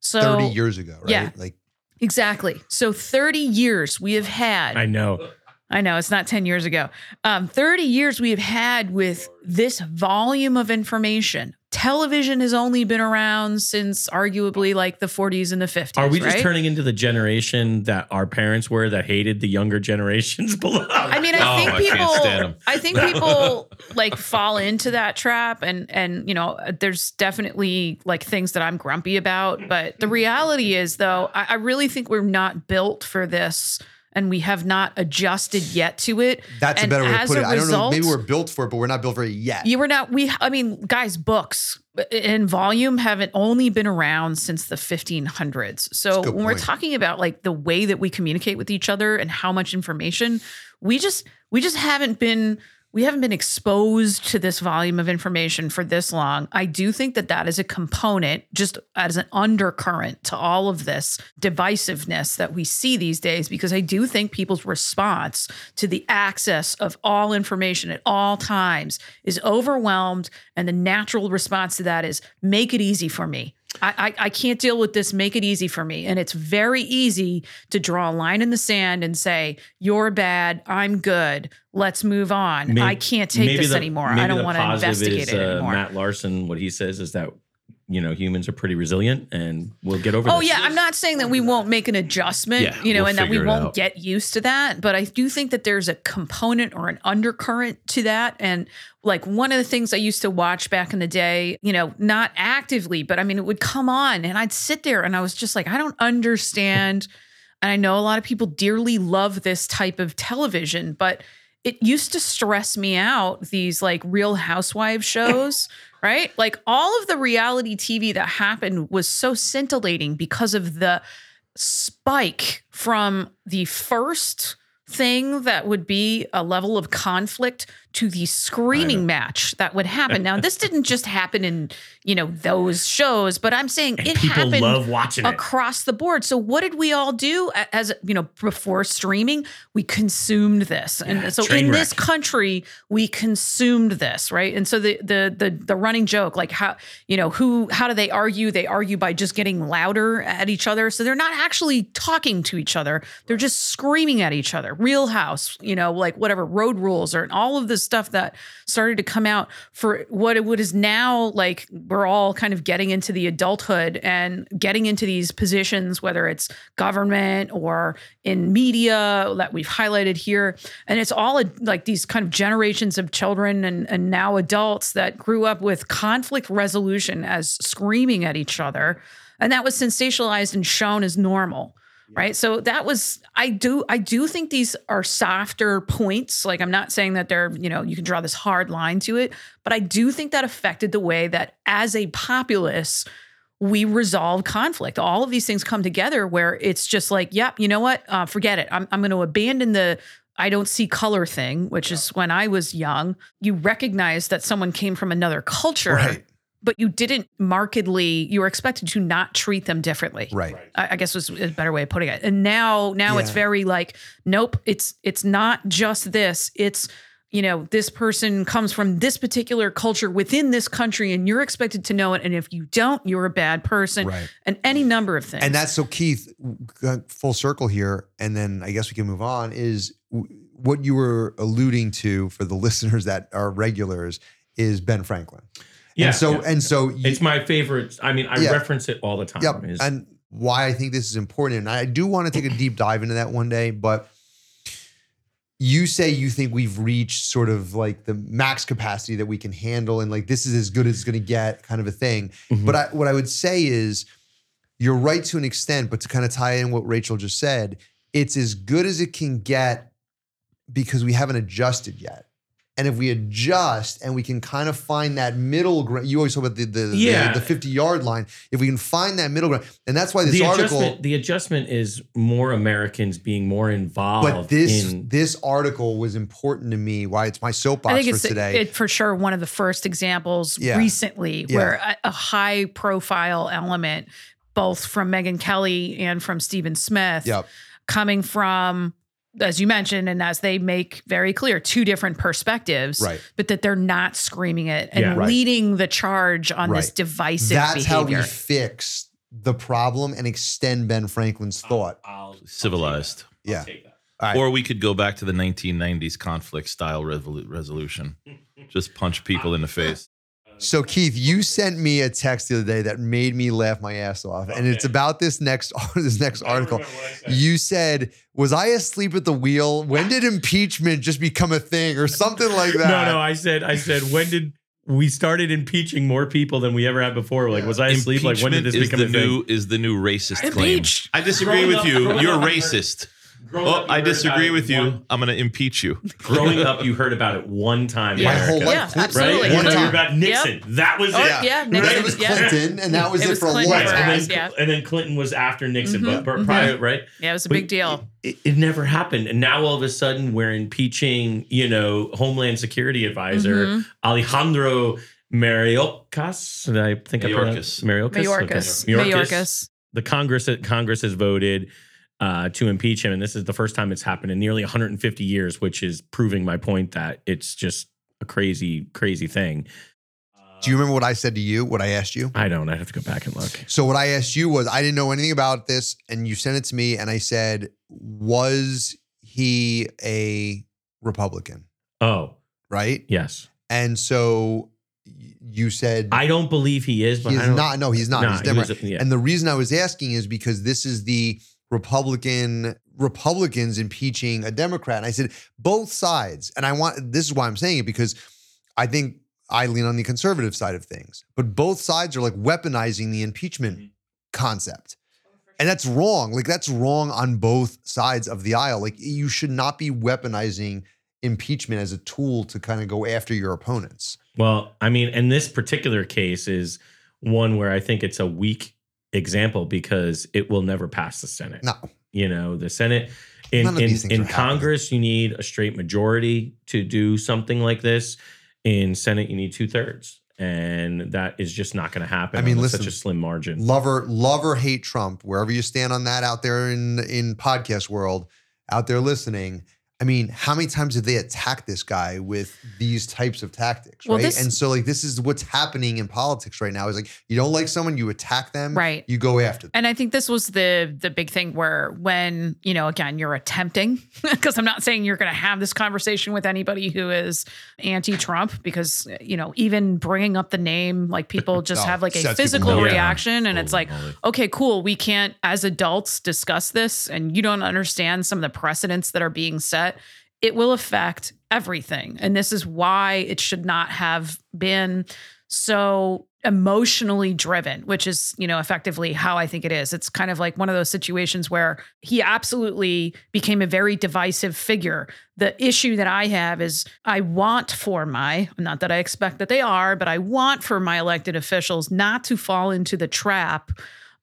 so 30 years ago, right? yeah. Like exactly so 30 years we have had I know. I know it's not 10 years ago. Um, 30 years we have had with this volume of information. Television has only been around since arguably like the 40s and the 50s. Are we just right? turning into the generation that our parents were that hated the younger generations below? I mean, I Oh, think I people. 'em. I think people like fall into that trap, and and you know, there's definitely like things that I'm grumpy about. But the reality is, though, I, I really think we're not built for this, and we have not adjusted yet to it. that's And a better way to as put it. I don't know. Maybe result- we're built for it, but we're not built for it yet. You were not. We. I mean, guys, books uh, in volume haven't only been around since the 1500s. So when we're talking about like the way that we communicate with each other and how much information, we just we just haven't been we haven't been exposed to this volume of information for this long. I do think that that is a component, just as an undercurrent to all of this divisiveness that we see these days, because I do think people's response to the access of all information at all times is overwhelmed. And the natural response to that is make it easy for me. I, I, I can't deal with this. Make it easy for me. And it's very easy to draw a line in the sand and say, You're bad. I'm good. Let's move on. May- I can't take this the- anymore. I don't want to investigate is, it uh, anymore. Matt Larson, what he says is that you know humans are pretty resilient and we'll get over. Oh this. yeah, I'm not saying that we won't make an adjustment, Yeah, you know, we'll and that we won't out. get used to that, but I do think that there's a component or an undercurrent to that and like one of the things I used to watch back in the day, you know, not actively, but I mean it would come on and I'd sit there and I was just like I don't understand and I know a lot of people dearly love this type of television, but it used to stress me out these like real housewives shows right? Like all of the reality tv that happened was so scintillating because of the spike from the first thing that would be a level of conflict to the screaming match that would happen now this didn't just happen in you know those shows but i'm saying And it happened love watching it. across the board. So what did we all do as you know before streaming? We consumed this, and so in this country we consumed this, right? And so the the the the running joke, like how you know who how do they argue? They argue by just getting louder at each other. So they're not actually talking to each other. They're just screaming at each other. Real House, you know, like whatever road rules or all of this stuff that started to come out for what it what is now like we're all kind of getting into the adulthood and getting into these positions whether it's government or in media that we've highlighted here. And it's all like these kind of generations of children and, and now adults that grew up with conflict resolution as screaming at each other. And that was sensationalized and shown as normal right? So that was i do i do think these are softer points. Like i'm not saying that they're you know you can draw this hard line to it but i do think that affected the way that as a populace we resolve conflict. All of these things come together where it's just like yep you know what? Uh, forget it. I'm, I'm going to abandon the I don't see color thing, which is when I was young, you recognize that someone came from another culture, Right. But you didn't markedly, you were expected to not treat them differently. Right. I, I guess was a better way of putting it. And now, now it's very like, nope, it's it's not just this. It's you know, this person comes from this particular culture within this country, and you're expected to know it. And if you don't, you're a bad person. Right. And any number of things. And that's so Keith, full circle here, and then I guess we can move on. Is what you were alluding to for the listeners that are regulars is Ben Franklin. Yeah, and so yeah. and so you- It's my favorite. I mean, I Yeah. reference it all the time. Yep. Is- And why I think this is important. And I do want to take a deep dive into that one day, but you say you think we've reached sort of like the max capacity that we can handle and like this is as good as it's going to get kind of a thing. Mhm. But I, what I would say is you're right to an extent, but to kind of tie in what Rachel just said, it's as good as it can get because we haven't adjusted yet. And if we adjust and we can kind of find that middle ground, you always talk about the the, Yeah. the, the 50 yard line. If we can find that middle ground, and that's why this the article, adjustment, the adjustment is more Americans being more involved. but this in, this article was important to me. Why it's my soapbox I think for it's today. it, for sure one of the first examples Yeah. recently Yeah. where a, a high profile element, both from Megyn Kelly and from Stephen Smith, yep. coming from, as you mentioned, and as they make very clear, two different perspectives, Right. but that they're not screaming it and Yeah. Right. leading the charge on this Right. divisive That's how we fix the problem and extend Ben Franklin's thought. I'll, Civilized. Yeah. take that. All right. Or we could go back to the 1990s conflict style revolu- resolution. Just punch people in the face. So Keith, you sent me a text the other day that made me laugh my ass off, and it's about this next this next article. You said, "Was I asleep at the wheel? When did impeachment just become a thing, or something like that?" No, no. I said, I said, when did we started impeaching more people than we ever had before? Like, was I asleep? Like, when did this is become the a thing? new is the new racist Impeach. claim. I disagree Growing with up- you. You're up- racist. Growing Well, up, I disagree with you. one- I'm going to impeach you. growing up, you heard about it one time. in My whole life. Yeah, Clip- absolutely. Right? One You time. heard about Nixon. That was Oh, it. yeah, And Nixon, then it was yeah. Clinton, and that was It it, was for a Clinton long Right, time. and then, yeah. and then Clinton was after Nixon, Mhm, but, but mhm. right? Yeah, it was a But big deal. It, it never happened, and now all of a sudden we're impeaching, you know, Homeland Security Advisor Mhm. Alejandro Mayorkas. Did I think I pronounced Mayorkas? Mayorkas. Okay. Mayorkas. The Congress Congress has voted uh, to impeach him, and this is the first time it's happened in nearly 150 years, which is proving my point that it's just a crazy, crazy thing. Do you remember what I said to you? What I asked you? I don't. I have to go back and look. So what I asked you was I didn't know anything about this, and you sent it to me, and I said, was he a Republican? Oh, Right? yes. And so you said I don't believe he is, but he's I don't, not. No, he's not. Nah, he's he Democrat. was yeah. And the reason I was asking is because this is the Republican Republicans impeaching a Democrat. And I said both sides, and I want this is why I'm saying it because I think I lean on the conservative side of things, but both sides are like weaponizing the impeachment Mm-hmm. concept. And that's wrong. Like that's wrong on both sides of the aisle. Like you should not be weaponizing impeachment as a tool to kind of go after your opponents. Well, I mean, and this particular case is one where I think it's a weak example because it will never pass the Senate. No. You know, the Senate in None in, in are happening. Congress, you need a straight majority to do something like this. In Senate, you need two thirds, and that is just not going to happen. I mean, listen, such a slim margin. Lover, or love or hate Trump, wherever you stand on that out there in in podcast world, out there listening. I mean, how many times have they attacked this guy with these types of tactics, Well, right? this- and so, like, this is what's happening in politics right now. Is like you don't like someone, you attack them, Right. You go after them. And I think this was the the big thing where when, you know, again, you're attempting because I'm not saying you're going to have this conversation with anybody who is anti-Trump because, you know, even bringing up the name like people just Oh, have like a physical off. Yeah. reaction and it's like, moly. okay, cool, we can't as adults discuss this and you don't understand some of the precedents that are being set. It will affect everything. And this is why it should not have been so emotionally driven, which is, you know, effectively how I think it is. It's kind of like one of those situations where he absolutely became a very divisive figure. The issue that I have is I want for my, not that I expect that they are, but I want for my elected officials not to fall into the trap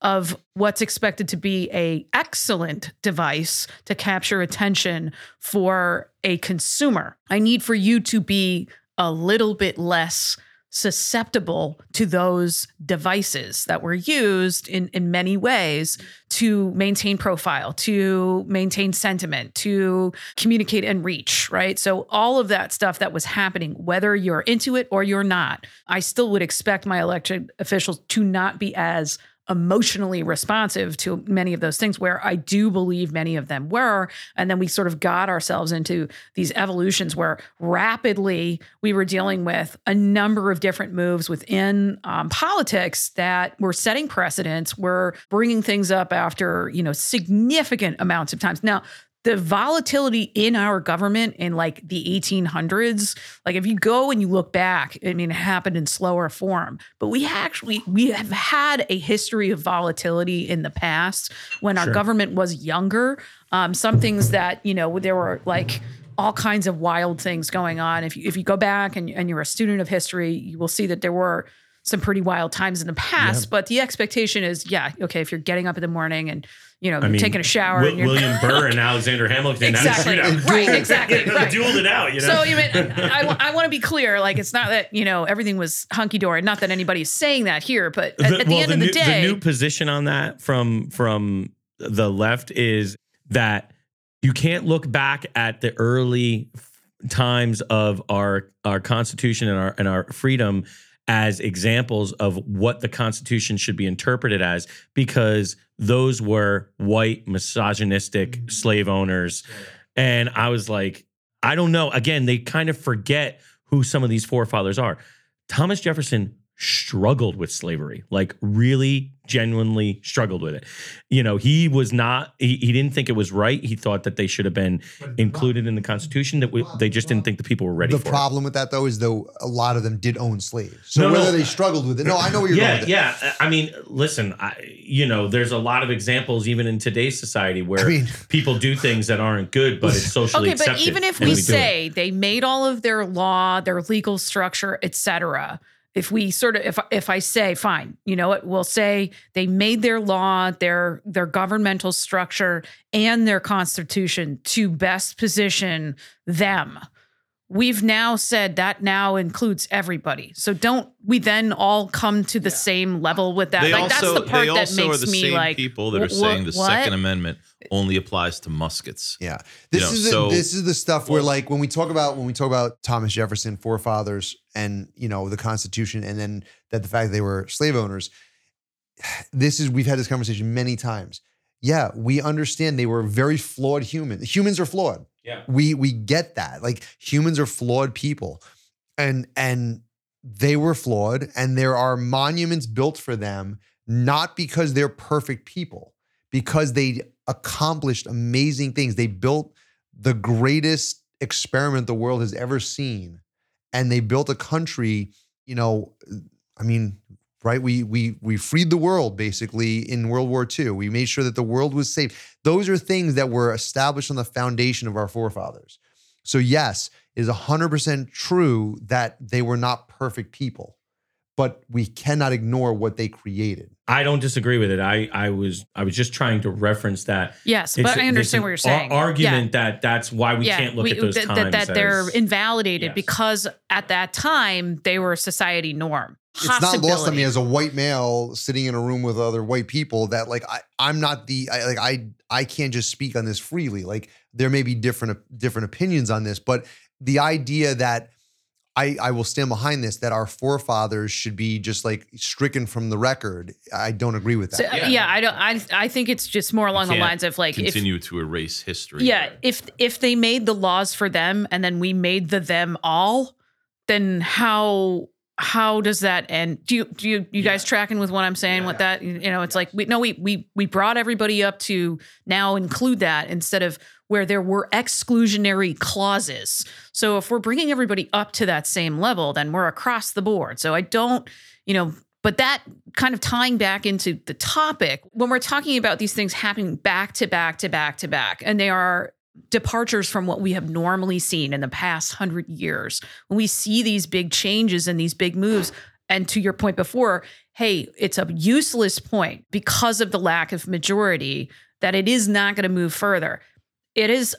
of what's expected to be a excellent device to capture attention for a consumer. I need for you to be a little bit less susceptible to those devices that were used in, in many ways to maintain profile, to maintain sentiment, to communicate and reach, right? So, all of that stuff that was happening, whether you're into it or you're not, I still would expect my elected officials to not be as emotionally responsive to many of those things where I do believe many of them were. And then we sort of got ourselves into these evolutions where rapidly we were dealing with a number of different moves within um, politics that were setting precedents, were bringing things up after, you know, significant amounts of times. Now, the volatility in our government in like the 1800s like if you go and you look back i mean it happened in slower form but we actually we have had a history of volatility in the past when our Sure. government was younger. Um, some things that you know there were like all kinds of wild things going on. If you if you go back and, and you're a student of history you will see that there were some pretty wild times in the past but the expectation is yeah okay if you're getting up in the morning and you know I mean, taking a shower you're William Burr and Alexander Hamilton Exactly. Right, exactly, right. Dueled it out, you know. So you mean I, I want to be clear, like it's not that you know everything was hunky dory. Not that anybody's saying that here, but at, at the well, end of the new, day, the new position on that from from the left is that you can't look back at the early times of our our constitution and our and our freedom as examples of what the constitution should be interpreted as because those were white misogynistic mm-hmm. slave owners. And i was like i don't know. Again they kind of forget who some of these forefathers are. Thomas jefferson struggled with slavery, like really genuinely struggled with it. You know, he was not, he, he didn't think it was right. He thought that they should have been included in the Constitution, that we, they just didn't think the people were ready for. the for problem with that though is though a lot of them did own slaves. So No, no. whether they struggled with it, no, I know where you're going yeah, yeah. I mean, listen, I, you know, there's a lot of examples even in today's society where I mean- people do things that aren't good, but it's socially Okay, but even if and we say they made all of their law, their legal structure, etc., if we sort of if if I say fine, you know what, we'll say they made their law, their their governmental structure and their constitution to best position them. We've now said that now includes everybody. So don't we then all come to the same level with that? They like also, that's the part they that also makes are the me same like people that are wh- saying the what? Second Amendment only applies to muskets. Yeah. This know, is the, so- this is the stuff where like when we talk about when we talk about Thomas Jefferson forefathers and you know the Constitution and then that the fact that they were slave owners this is we've had this conversation many times. Yeah, we understand they were very flawed humans. Humans are flawed. Yeah. We we get that. Like humans are flawed people. And and they were flawed and there are monuments built for them not because they're perfect people, because they accomplished amazing things. They built the greatest experiment the world has ever seen. And they built a country, you know, I mean, right? We we we freed the world basically in World War II. We made sure that the world was safe. Those are things that were established on the foundation of our forefathers. So yes, it is 100% true that they were not perfect people, but we cannot ignore what they created. I don't disagree with it. I I was I was just trying to reference that. Yes, It's but I understand what you're an saying. ar- Yeah. argument that that's why we can't look we- at those that, times that, that they're invalidated Yes. because at that time they were a society norm. It's not lost on me as a white male sitting in a room with other white people that like I, I'm not the I, like I I can't just speak on this freely. Like there may be different different opinions on this, but the idea that I, I will stand behind this that our forefathers should be just like stricken from the record. I don't agree with that. So, uh, yeah. I don't. I I think it's just more along the lines of like if Continue to erase history. yeah if if they made the laws for them and then we made the them all, then how how does that end? Do you do you you guys tracking with what I'm saying with that? You know, it's like we no we we we brought everybody up to now include that instead of where there were exclusionary clauses. So if we're bringing everybody up to that same level, then we're across the board. So I don't, you know, but that kind of tying back into the topic when we're talking about these things happening back to back to back to back, and they are departures from what we have normally seen in the past hundred years. When we see these big changes and these big moves, and to your point before, hey, it's a useless point because of the lack of majority that it is not going to move further. It is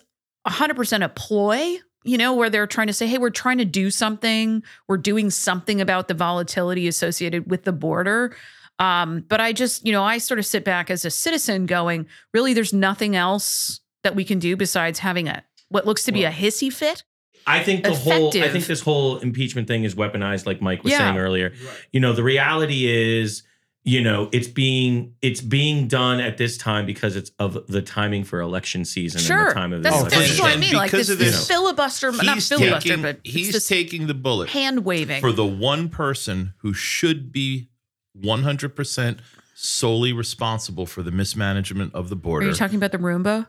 100% a ploy, you know, where they're trying to say, hey, we're trying to do something. We're doing something about the volatility associated with the border. Um, but I just, you know, I sort of sit back as a citizen going, really, there's nothing else that we can do besides having a what looks to be a hissy fit. I think the whole I think this whole impeachment thing is weaponized, like Mike was Yeah. saying earlier. You know, the reality is, you know, it's being it's being done at this time because it's of the timing for election season and Sure, the time of the that's, election. that's for what I sure. mean. Like Because this, of this this, filibuster, not He's filibuster, taking, but it's he's this taking the bullet hand waving. for the one person who should be 100% solely responsible for the mismanagement of the border. Are border. you talking about the Roomba?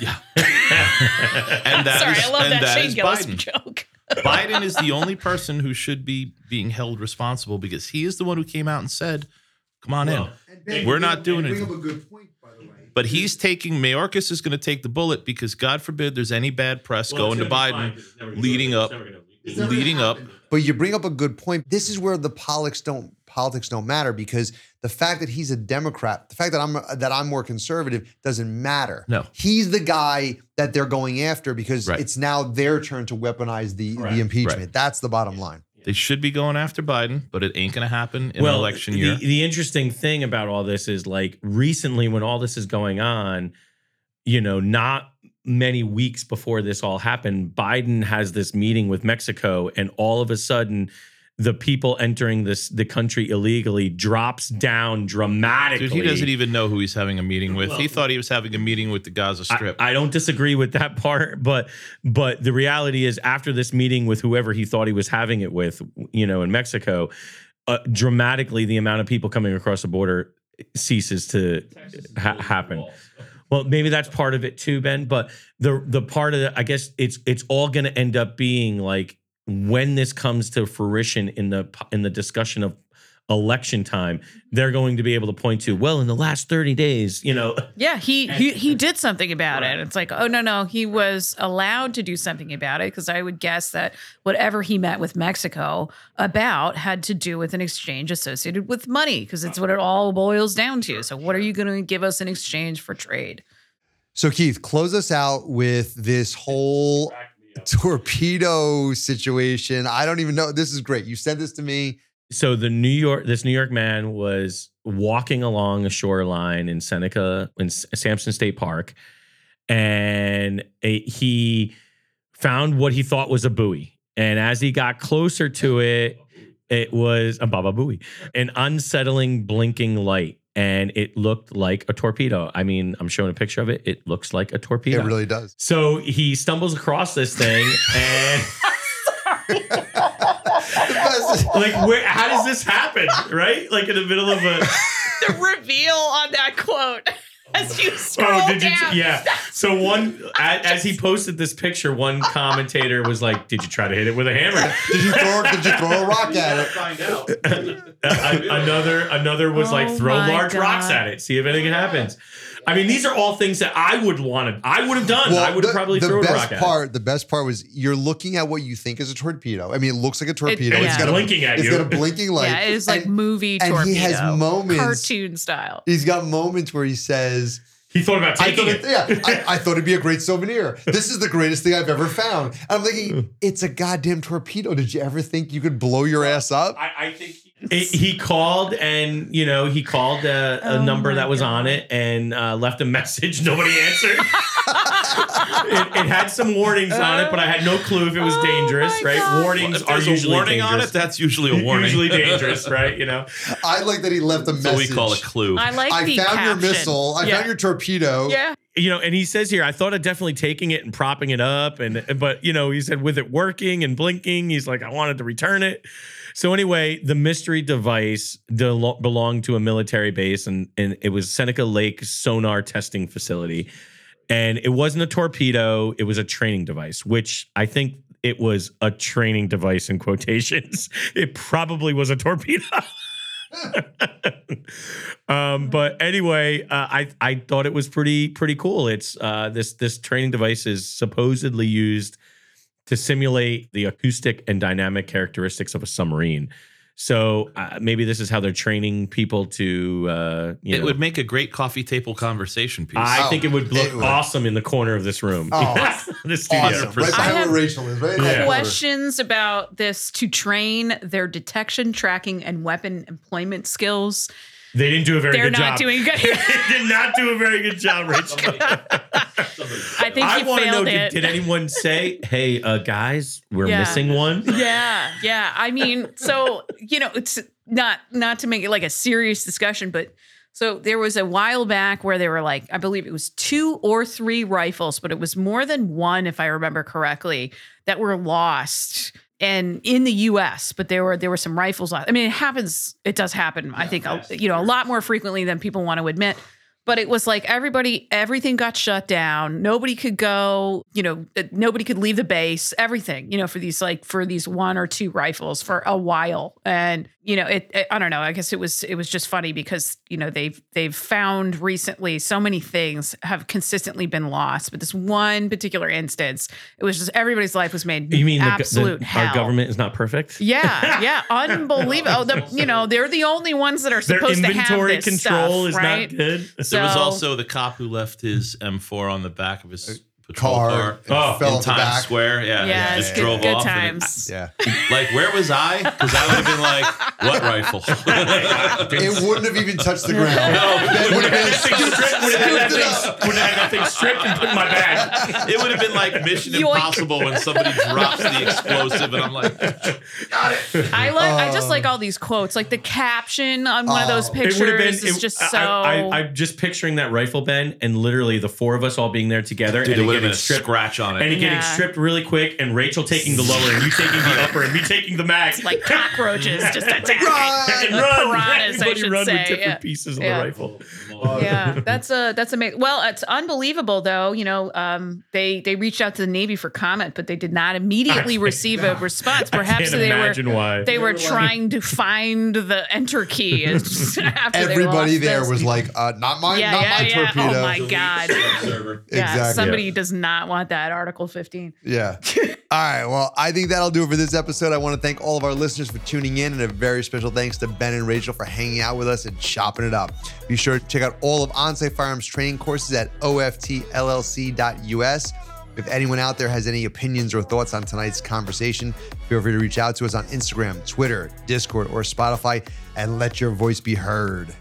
yeah. and that Sorry, is- I love and that, that Shane is Gillis Biden. joke. Biden is the only person who should be being held responsible because he is the one who came out and said, "Come on Well, in." We're not doing Bring it. up a good point, by the way. But he's taking Mayorkas is going to take the bullet because God forbid there's any bad press Well, going to gonna fine, Biden 'cause it's never gonna leading up, it's never gonna- leading up. But you bring up a good point. This is where the politics don't politics don't matter because the fact that he's a Democrat, the fact that I'm that I'm more conservative doesn't matter. No. He's the guy that they're going after because Right. it's now their turn to weaponize the, Correct. the impeachment. Right. That's the bottom line. They should be going after Biden, but it ain't going to happen in an election the, year. The interesting thing about all this is like recently when all this is going on, you know, not many weeks before this all happened, Biden has this meeting with Mexico, and all of a sudden, the people entering this the country illegally drops down dramatically. Dude, he doesn't even know who he's having a meeting with. he thought he was having a meeting with the Gaza Strip. I, I don't disagree with that part, but but the reality is after this meeting with whoever he thought he was having it with, you know, in Mexico, uh, dramatically the amount of people coming across the border ceases to ha- happen. Well, maybe that's part of it too, Ben. But the the part of it, I guess it's it's all going to end up being like when this comes to fruition in the in the discussion of election time, they're going to be able to point to well in the last thirty days, you know. Yeah, he he he did something about it. It's like, oh no, no, he was allowed to do something about it because I would guess that whatever he met with Mexico about had to do with an exchange associated with money because it's what it all boils down to. So what are you going to give us in exchange for trade? So Keith, close us out with this whole torpedo situation. I don't even know. This is great. You sent this to me. so the New York, this New York man was walking along a shoreline in Seneca, in Sampson State Park, and a, he found what he thought was a buoy. And as he got closer to it, it was a baba buoy, an unsettling blinking light, and it looked like a torpedo. I mean, I'm showing a picture of it. It looks like a torpedo. It really does. so he stumbles across this thing and. Like where how does this happen right like in the middle of a The reveal on that quote as you oh, scroll oh did you down. yeah so one as, as he posted this picture one commentator was like did you try to hit it with a hammer did you throw? Did you throw a rock at it? Find out. Another another was like Oh throw my large rocks at it see if anything happens i mean these are all things that i would want to i would have done i would have probably the thrown a best rock at part. The best part was you're looking at what you think is a torpedo. I mean, it looks like a torpedo. yeah. It's got a Blinking at It's you. got a blinking light. yeah, it is like And movie and torpedo. he has moments- cartoon style. He's got moments where he says, he thought about I taking thought it it, yeah, I, I thought it'd be a great souvenir. This is the greatest thing I've ever found. And I'm thinking, it's a goddamn torpedo. Did you ever think you could blow your ass up? I, I think he, he called and you know he called a, a Oh number that was God. on it and uh, left a message. Nobody answered. it, it had some warnings on it, but I had no clue if it was Oh dangerous. Right? God. Warnings if are there's a usually warning dangerous. on it, that's usually a warning. Usually dangerous, right? You know. I like that he left a That's message. what we call a clue. I like I the found your missile. I yeah. found your torpedo. Yeah. you know, and he says here, I thought of definitely taking it and propping it up, and but you know, he said with it working and blinking, he's like, I wanted to return it. So anyway, the mystery device del- belonged to a military base, and and it was Seneca Lake sonar testing facility, and it wasn't a torpedo; it was a training device, which I think it was a training device in quotations. It probably was a torpedo. um, but anyway, uh, I I thought it was pretty pretty cool. It's uh, this this training device is supposedly used to simulate the acoustic and dynamic characteristics of a submarine. So uh, maybe this is how they're training people to. Uh, you it know, would make a great coffee table conversation piece. I Oh, think it would look it would. awesome in the corner of this room. Oh, the studio. Awesome. Right I have Rachel is. Right Yeah. Questions about this to train their detection, tracking, and weapon employment skills. They didn't do a very They're good job. They're not doing good. they did not do a very good job, Rachel. I think I want to failed know: it. did, did anyone say, "Hey, uh, guys, we're Yeah. missing one"? yeah, yeah. I mean, so you know, it's not not to make it like a serious discussion, but so there was a while back where they were like, I believe it was two or three rifles, but it was more than one, if I remember correctly, that were lost. And in the U.S., but there were there were some rifles lost. I mean, it happens. It does happen. I think a, you know a lot more frequently than people want to admit. But it was like everybody, everything got shut down. Nobody could go, you know, uh, nobody could leave the base, everything, you know, for these like for these one or two rifles for a while. And, you know, it, it I don't know, I guess it was it was just funny because, you know, they've they've found recently so many things have consistently been lost. But this one particular instance, it was just everybody's life was made You mean the, absolute the, hell. our government is not perfect? Yeah, yeah, unbelievable. Oh, the, you know, they're the only ones that are Their supposed to have inventory this control stuff, is right? not good. there was also the cop who left his M4 on the back of his uh, patrol Car. car, Oh, fell in the Times back. Square. Yeah, Yeah, just it's drove good, good off. and times. Yeah. like, where was I? Because I would have been like, what rifle? It wouldn't have even touched the ground. No, it would have been stripped- would have had that thing- up. would have had that thing stripped and put in my bag. it would have been like Mission Yoink. Impossible when somebody drops the explosive, and I'm like, I like. I just like um, all these quotes. Like the caption on one of those Oh. pictures It would have been is it- just so. I, I, am just picturing that rifle, Ben, and literally the four of us all being there together, Dude, it and it would and getting a stripped scratch on it. and it getting stripped really quick, and Rachel taking the lower, and you taking the upper, and me taking the mag. like cockroaches just attacking. Run! and run. Piranhas, I Everybody should run say. with different Yeah. pieces of Yeah. the rifle. Yeah, that's a that's amazing. Well, it's unbelievable though. You know, um, they they reached out to the Navy for comment, but they did not immediately receive a response. I Perhaps can't they imagine were why. they were trying to find the enter key. after they Everybody lost there this. was like, uh, not my, yeah, not yeah, my yeah. torpedo. Oh my god. server. Yeah, Exactly. somebody does not want that Article 15. Yeah. all right. Well, I think that'll do it for this episode. I want to thank all of our listeners for tuning in, and a very special thanks to Ben and Rachel for hanging out with us and chopping it up. Be sure to check out all of Onsight Firearms training courses at oftllc.us. If anyone out there has any opinions or thoughts on tonight's conversation, feel free to reach out to us on Instagram, Twitter, Discord, or Spotify and let your voice be heard.